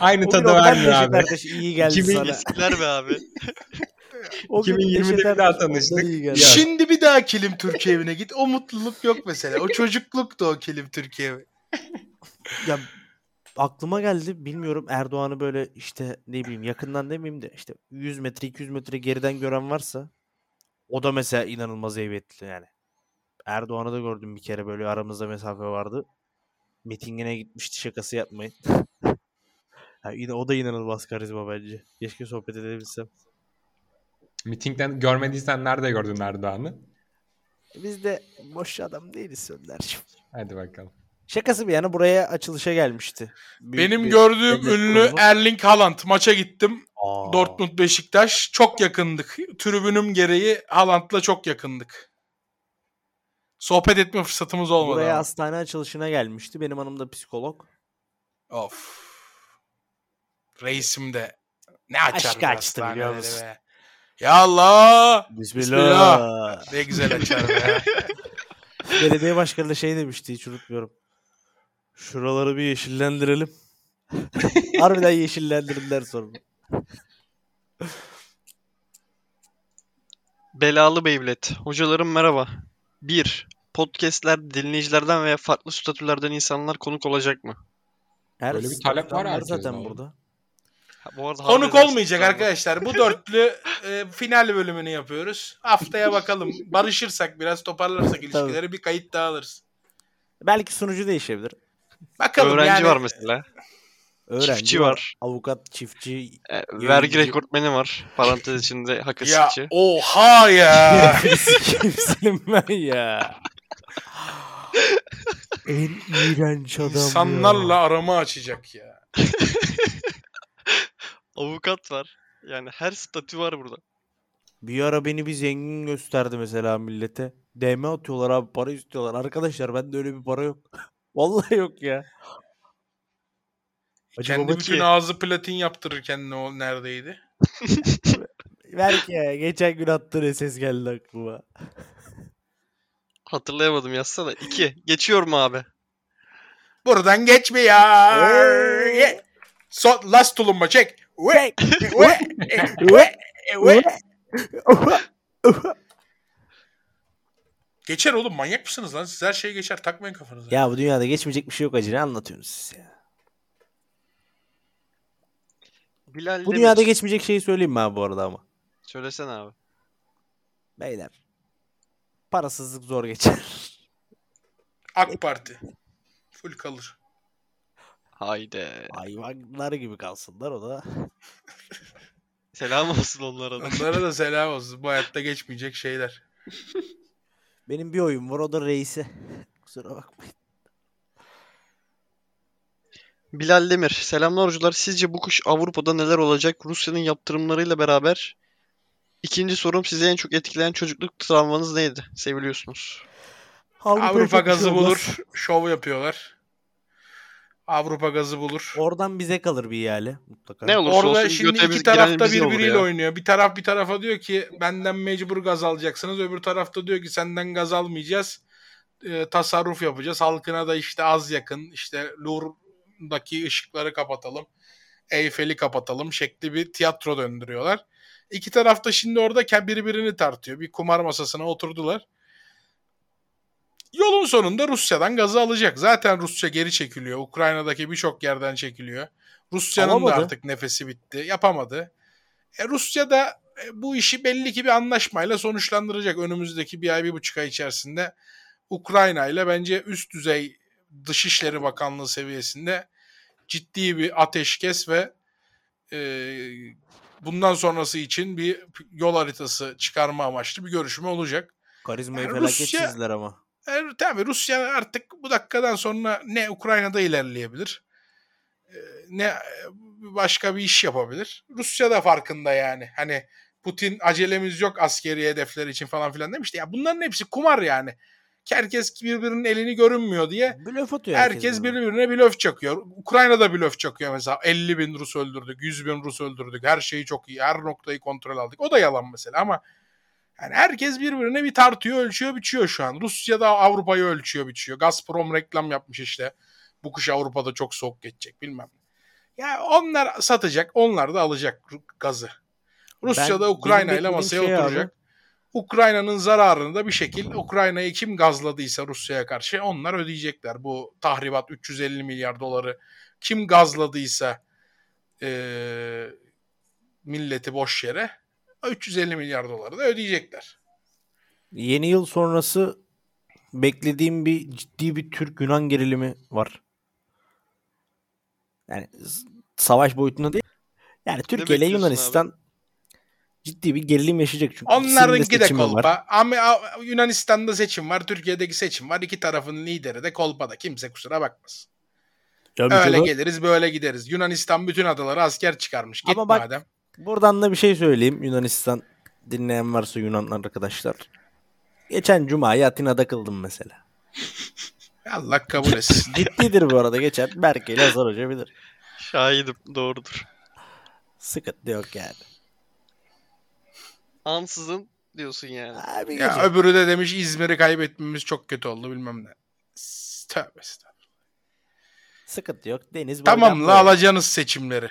Aynı tadı vermiyor Neşet abi. Ertaş iyi geldi 2000 sana. Eskiler be abi. O gün 2020'de Neşet bir daha tanıştık. Şimdi bir daha Kilim Türkiye evine git. O mutluluk yok mesela. O çocukluktu o Kilim Türkiye evi. Ya aklıma geldi bilmiyorum Erdoğan'ı böyle işte ne bileyim yakından demeyeyim de işte 100 metre 200 metre geriden gören varsa o da mesela inanılmaz heybetli yani. Erdoğan'ı da gördüm bir kere böyle aramızda mesafe vardı. Mitingine gitmişti şakası yapmayın. [laughs] Yine o da inanılmaz karizma bence. Keşke sohbet edebilsem. Mitingden görmediysen nerede gördün Erdoğan'ı? Biz de boş adam değiliz Sönder'cim. Hadi bakalım. Şakası bir yana buraya açılışa gelmişti. Büyük Benim bir gördüğüm ünlü kurumu. Erling Haaland maça gittim. Aa. Dortmund Beşiktaş çok yakındık. Tribünüm gereği Haaland'la çok yakındık. Sohbet etme fırsatımız olmadı. Buraya ama. hastane açılışına gelmişti. Benim hanım da psikolog. Of. Reisim de ne açar Aşk açtı biliyor musun? be. Ya Allah. Bismillah. Ne güzel açar be. [laughs] Belediye başkanı da şey demişti hiç unutmuyorum. Şuraları bir yeşillendirelim. [laughs] Harbiden yeşillendirirler sonra. Belalı Beyblade. Hocalarım merhaba. 1. Podcast'ler dinleyicilerden veya farklı statülerden insanlar konuk olacak mı? Her Böyle bir talep var herkesin zaten oğlum. burada. Ha, bu arada Konuk olmayacak arkadaşlar. Bu dörtlü e, final bölümünü yapıyoruz. Haftaya bakalım. Barışırsak biraz toparlarsak ilişkileri bir kayıt daha alırız. Belki sunucu değişebilir. Bakalım Öğrenci yani. var mesela. Öğrenci Çiftçi var. var. Avukat, çiftçi. E, vergi rekortmeni var. Parantez içinde Ya hakasitçi. oha ya. Kimsenin ben ya. en iğrenç adam İnsanlarla ya. arama açacak ya. [laughs] Avukat var. Yani her statü var burada. Bir ara beni bir zengin gösterdi mesela millete. DM atıyorlar abi para istiyorlar. Arkadaşlar bende öyle bir para yok. Vallahi yok ya. Hacı Kendi baba bütün ki- ağzı platin yaptırırken ne o neredeydi? [laughs] Belki ya geçen gün attığın ses geldi aklıma. Hatırlayamadım yazsana. 2. Geçiyorum abi. Buradan geçmiyor. Hey. Ye. So, last tulumba çek. Ve, Hey. ve, ve, ve. Geçer oğlum manyak mısınız lan? Siz her şeye geçer. Takmayın kafanıza. ya bu dünyada geçmeyecek bir şey yok acı. Ne anlatıyorsunuz siz ya? Bilal Bu Demir. dünyada geçmeyecek şeyi söyleyeyim mi abi bu arada ama? Söylesene abi. Beyler. Parasızlık zor geçer. [laughs] AK Parti. Full kalır. Haydi. Hayvanlar gibi kalsınlar o da. [laughs] Selam olsun onlara da. Onlara da selam olsun. Bu hayatta geçmeyecek şeyler. [laughs] Benim bir oyun var o da reise. [laughs] Kusura bakmayın. Bilal Demir. Selamlar hocalar. Sizce bu kış Avrupa'da neler olacak? Rusya'nın yaptırımlarıyla beraber. İkinci sorum sizi en çok etkileyen çocukluk travmanız neydi? Seviliyorsunuz. Avrupa bir şey gazı bulur. Şov yapıyorlar. Avrupa gazı bulur. Oradan bize kalır bir ihale mutlaka. Ne olursa Orada olsun şimdi iki biz- taraf giren da bize olur birbiriyle oynuyor. Bir taraf bir tarafa diyor ki benden mecbur gaz alacaksınız. Öbür tarafta diyor ki senden gaz almayacağız. Ee, tasarruf yapacağız. Halkına da işte az yakın işte Louvre'daki ışıkları kapatalım. Eyfel'i kapatalım şekli bir tiyatro döndürüyorlar. İki taraf da şimdi orada birbirini tartıyor. Bir kumar masasına oturdular. Yolun sonunda Rusya'dan gazı alacak. Zaten Rusya geri çekiliyor. Ukrayna'daki birçok yerden çekiliyor. Rusya'nın da artık nefesi bitti. Yapamadı. E, Rusya da e, bu işi belli ki bir anlaşmayla sonuçlandıracak önümüzdeki bir ay, bir buçuk ay içerisinde. Ukrayna ile bence üst düzey Dışişleri Bakanlığı seviyesinde ciddi bir ateşkes ve e, bundan sonrası için bir yol haritası çıkarma amaçlı bir görüşme olacak. Karizmayı Yani felaket Rusya- çizdiler ama. E, tabii Rusya artık bu dakikadan sonra ne Ukrayna'da ilerleyebilir e, ne e, başka bir iş yapabilir. Rusya da farkında yani. Hani Putin acelemiz yok askeri hedefler için falan filan demişti. Ya bunların hepsi kumar yani. Herkes birbirinin elini görünmüyor diye Blöf atıyor herkes birbirine. birbirine blöf çakıyor. Ukrayna'da blöf çakıyor mesela. 50 bin Rus öldürdük, 100 bin Rus öldürdük. Her şeyi çok iyi, her noktayı kontrol aldık. O da yalan mesela ama yani herkes birbirine bir tartıyor, ölçüyor, biçiyor şu an. Rusya da Avrupa'yı ölçüyor, biçiyor. Gazprom reklam yapmış işte. Bu kış Avrupa'da çok soğuk geçecek bilmem. Ya onlar satacak, onlar da alacak gazı. Rusya da Ukrayna ile masaya şey abi- oturacak. Ukrayna'nın zararını da bir şekil Ukrayna'yı kim gazladıysa Rusya'ya karşı onlar ödeyecekler. Bu tahribat 350 milyar doları kim gazladıysa eee, milleti boş yere 350 milyar doları da ödeyecekler. Yeni yıl sonrası beklediğim bir ciddi bir Türk-Yunan gerilimi var. Yani savaş boyutunda değil. Yani Türkiye ile Yunanistan ciddi bir gerilim yaşayacak çünkü. Onlarınki de var. kolpa. Ama a- Yunanistan'da seçim var, Türkiye'deki seçim var. İki tarafın lideri de kolpada. Kimse kusura bakmasın. Ya bir Öyle kere- geliriz, böyle gideriz. Yunanistan bütün adaları asker çıkarmış. Git Ama bak- madem. Buradan da bir şey söyleyeyim Yunanistan dinleyen varsa Yunanlar arkadaşlar. Geçen cumayı Atina'da kıldım mesela. [laughs] Allah kabul etsin. Ciddidir bu arada geçen. Berke ile Hazar Hoca bilir. Şahidim. Doğrudur. Sıkıntı yok yani. Ansızın diyorsun yani. Abi Ya öbürü de demiş İzmir'i kaybetmemiz çok kötü oldu bilmem ne. Tövbe estağfurullah. Sıkıntı yok. Deniz Tamam bölgem la böyle. alacaksınız seçimleri.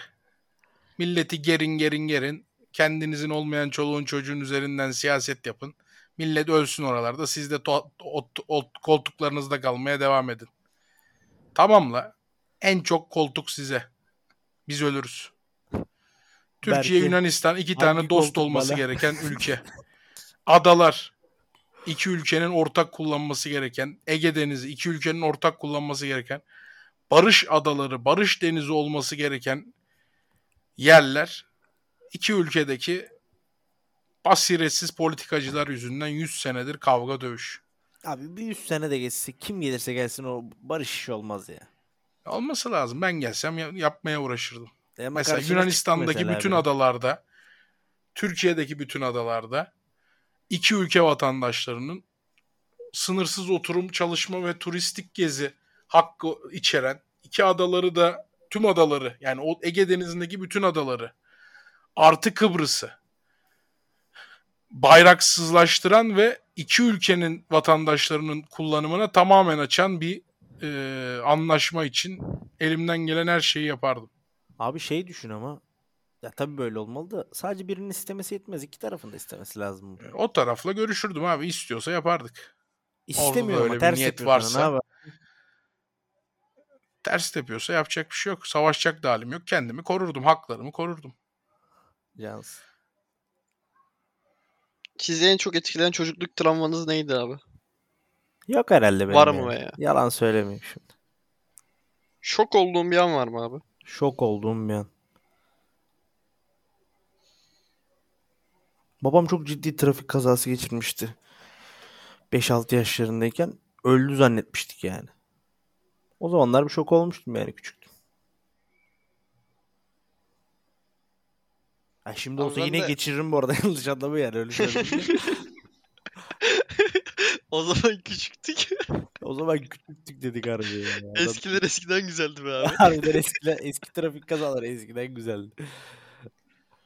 Milleti gerin gerin gerin. Kendinizin olmayan çoluğun çocuğun üzerinden siyaset yapın. Millet ölsün oralarda. Siz de to- ot- ot- koltuklarınızda kalmaya devam edin. Tamam la. En çok koltuk size. Biz ölürüz. Türkiye, Belki Yunanistan iki tane dost olması bana? gereken [laughs] ülke. Adalar. iki ülkenin ortak kullanması gereken. Ege Denizi iki ülkenin ortak kullanması gereken. Barış adaları, barış denizi olması gereken yerler. iki ülkedeki basiretsiz politikacılar yüzünden 100 senedir kavga dövüş. Abi bir 100 sene de geçse kim gelirse gelsin o barış işi olmaz ya. Olması lazım. Ben gelsem ya- yapmaya uğraşırdım. Ama Mesela Yunanistan'daki mesela bütün biri. adalarda, Türkiye'deki bütün adalarda iki ülke vatandaşlarının sınırsız oturum, çalışma ve turistik gezi hakkı içeren iki adaları da tüm adaları yani o Ege Denizi'ndeki bütün adaları artı Kıbrıs'ı bayraksızlaştıran ve iki ülkenin vatandaşlarının kullanımına tamamen açan bir e, anlaşma için elimden gelen her şeyi yapardım. Abi şey düşün ama ya tabii böyle olmalı da sadece birinin istemesi yetmez. iki tarafın da istemesi lazım. bu. O tarafla görüşürdüm abi. İstiyorsa yapardık. İstemiyor ama ters niyet varsa- yapar? Ters yapıyorsa yapacak bir şey yok. Savaşacak da halim yok. Kendimi korurdum. Haklarımı korurdum. Cansın. Sizi en çok etkileyen çocukluk travmanız neydi abi? Yok herhalde benim Var mı veya? Yalan söylemeyeyim şimdi. Şok olduğum bir an var mı abi? Şok olduğum bir an. Babam çok ciddi trafik kazası geçirmişti. 5-6 yaşlarındayken öldü zannetmiştik yani. O zamanlar bir şok olmuştum yani küçüktüm. Ha şimdi olsa yine de- geçiririm bu arada [laughs] yanlış anlama yani öyle söyleyeyim. [laughs] o zaman küçüktük. o zaman küçüktük dedik harbi ya. Adam- Eskiler eskiden güzeldi be abi. [laughs] Harbiden eskiler, eski trafik kazaları eskiden güzeldi.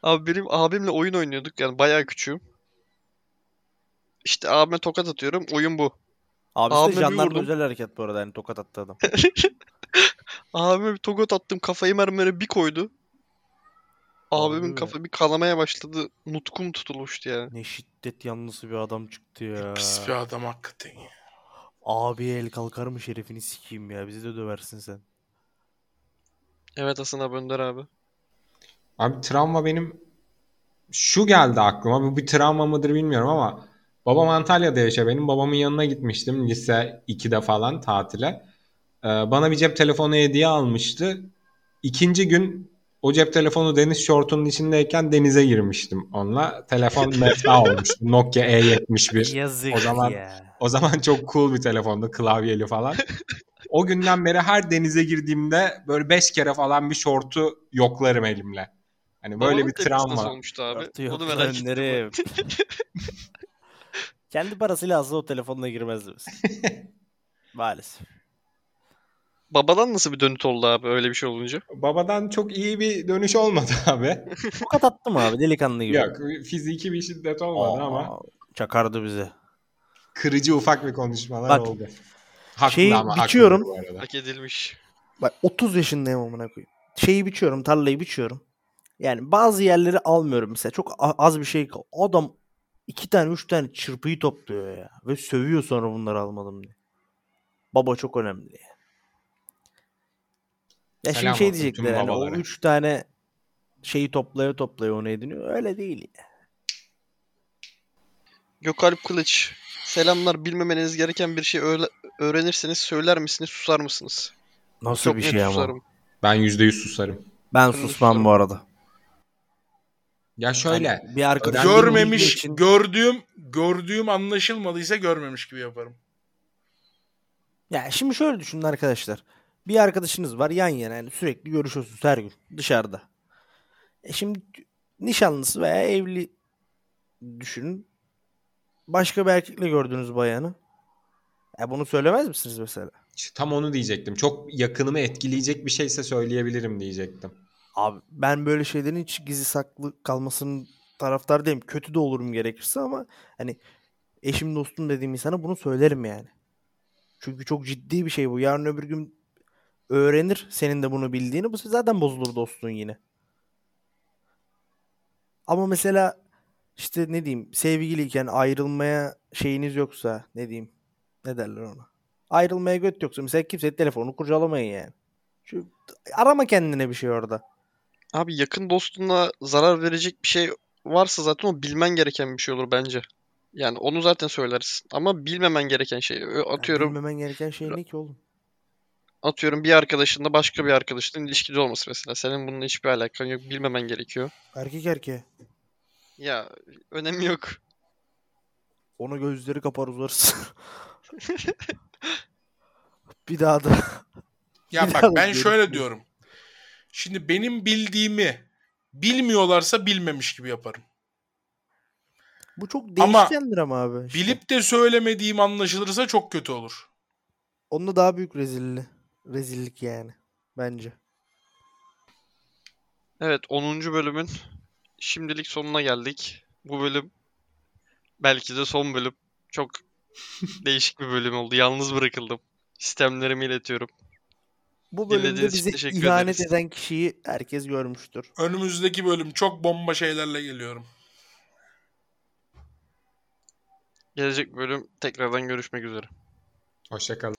Abi benim abimle oyun oynuyorduk yani bayağı küçüğüm. İşte abime tokat atıyorum. Oyun bu. Abisi Abime de bir jandarma vurdum. özel hareket bu arada yani tokat attı adam. [laughs] Abime bir tokat attım. Kafayı mermere bir koydu. Abimin mi? kafa bir kanamaya başladı. Nutkum tutulmuştu yani. Ne şiddet yanlısı bir adam çıktı ya. Pis bir adam hakikaten ya. Abi el kalkar mı şerefini sikeyim ya. Bizi de döversin sen. Evet Hasan abi Önder abi. Abi travma benim şu geldi aklıma. Bu bir travma mıdır bilmiyorum ama babam Antalya'da yaşıyor. Benim babamın yanına gitmiştim lise 2'de falan tatile. Ee, bana bir cep telefonu hediye almıştı. İkinci gün o cep telefonu deniz şortunun içindeyken denize girmiştim onunla. Telefon [laughs] mefta olmuştu. Nokia E71. Yazık O zaman- ya. O zaman çok cool bir telefondu. Klavyeli falan. O günden beri her denize girdiğimde böyle 5 kere falan bir şortu yoklarım elimle. Hani böyle Babanın bir travma. olmuştu abi? Onu merak ettim. [laughs] Kendi parasıyla aslında o telefonla girmezdi mesela. [laughs] Maalesef. Babadan nasıl bir dönüt oldu abi öyle bir şey olunca? Babadan çok iyi bir dönüş olmadı [laughs] abi. Tokat attım abi delikanlı gibi. Yok fiziki bir şiddet olmadı Aa, ama Çakardı bize. kırıcı ufak bir konuşmalar Bak, oldu. Haklı şeyi ama haklı biçiyorum. bu arada. Hak edilmiş. Bak 30 yaşındayım amına koyayım. Şeyi biçiyorum, tarlayı biçiyorum. Yani bazı yerleri almıyorum mesela. Çok az bir şey. kal- Adam iki tane üç tane çırpıyı topluyor ya. Ve sövüyor sonra bunları almadım diye. Baba çok önemli ya. Ya Selam şimdi şey diyecekler yani o babalara. üç tane şeyi toplaya toplaya onu ediniyor. Öyle değil ya. Gökalp Kılıç. Selamlar. Bilmemeniz gereken bir şey öğle- öğrenirseniz söyler misiniz, susar mısınız? Nasıl Çok bir net şey ama. susarım. Ben %100 susarım. Ben de susmam susarım. bu arada. Ya şöyle Yani bir arkadaşım Görmemiş, için- gördüğüm gördüğüm anlaşılmadıysa görmemiş gibi yaparım. Ya şimdi şöyle düşünün arkadaşlar. Bir arkadaşınız var yan yana yani sürekli görüşüyorsunuz her gün dışarıda. E şimdi nişanlısı veya evli düşünün. Başka bir erkekle gördüğünüz bayanı. E bunu söylemez misiniz mesela? tam onu diyecektim. Çok yakınımı etkileyecek bir şeyse söyleyebilirim diyecektim. Abi ben böyle şeylerin hiç gizli saklı kalmasının taraftar değilim. Kötü de olurum gerekirse ama hani eşim dostum dediğim insana bunu söylerim yani. Çünkü çok ciddi bir şey bu. Yarın öbür gün öğrenir senin de bunu bildiğini. Bu zaten bozulur dostluğun yine. Ama mesela işte ne diyeyim sevgiliyken ayrılmaya şeyiniz yoksa ne diyeyim ne derler ona. Ayrılmaya göt yoksa mesela kimse telefonunu kurcalamayın yani. Çünkü arama kendine bir şey orada. Abi yakın dostuna zarar verecek bir şey varsa zaten o bilmen gereken bir şey olur bence. Yani onu zaten söylersin. Ama bilmemen gereken şey. Ö- Yani Atıyorum bilmemen gereken şey ne ki oğlum? atıyorum bir arkadaşınla başka bir arkadaşının ilişkide olması mesela. Senin bununla hiçbir alakan yok. Bilmemen gerekiyor. Erkek erkeğe. Ya önemi yok. Ona gözleri kapar uzarız. [laughs] bir daha da Ya Bir bak ben şöyle diyorum. Şimdi benim bildiğimi bilmiyorlarsa bilmemiş gibi yaparım. Bu çok Ama değişkendir ama abi. işte. Bilip de söylemediğim anlaşılırsa çok kötü olur. Onunla daha büyük rezilli. Rezillik yani. Bence. Evet 10. bölümün şimdilik sonuna geldik. Bu bölüm belki de son bölüm. Çok [laughs] değişik bir bölüm oldu. Yalnız bırakıldım. Sistemlerimi iletiyorum. Bu bölümde teşekkür ihanet ederiz. eden kişiyi herkes görmüştür. Önümüzdeki bölüm çok bomba şeylerle geliyorum. Gelecek bölüm tekrardan görüşmek üzere. Hoşçakalın.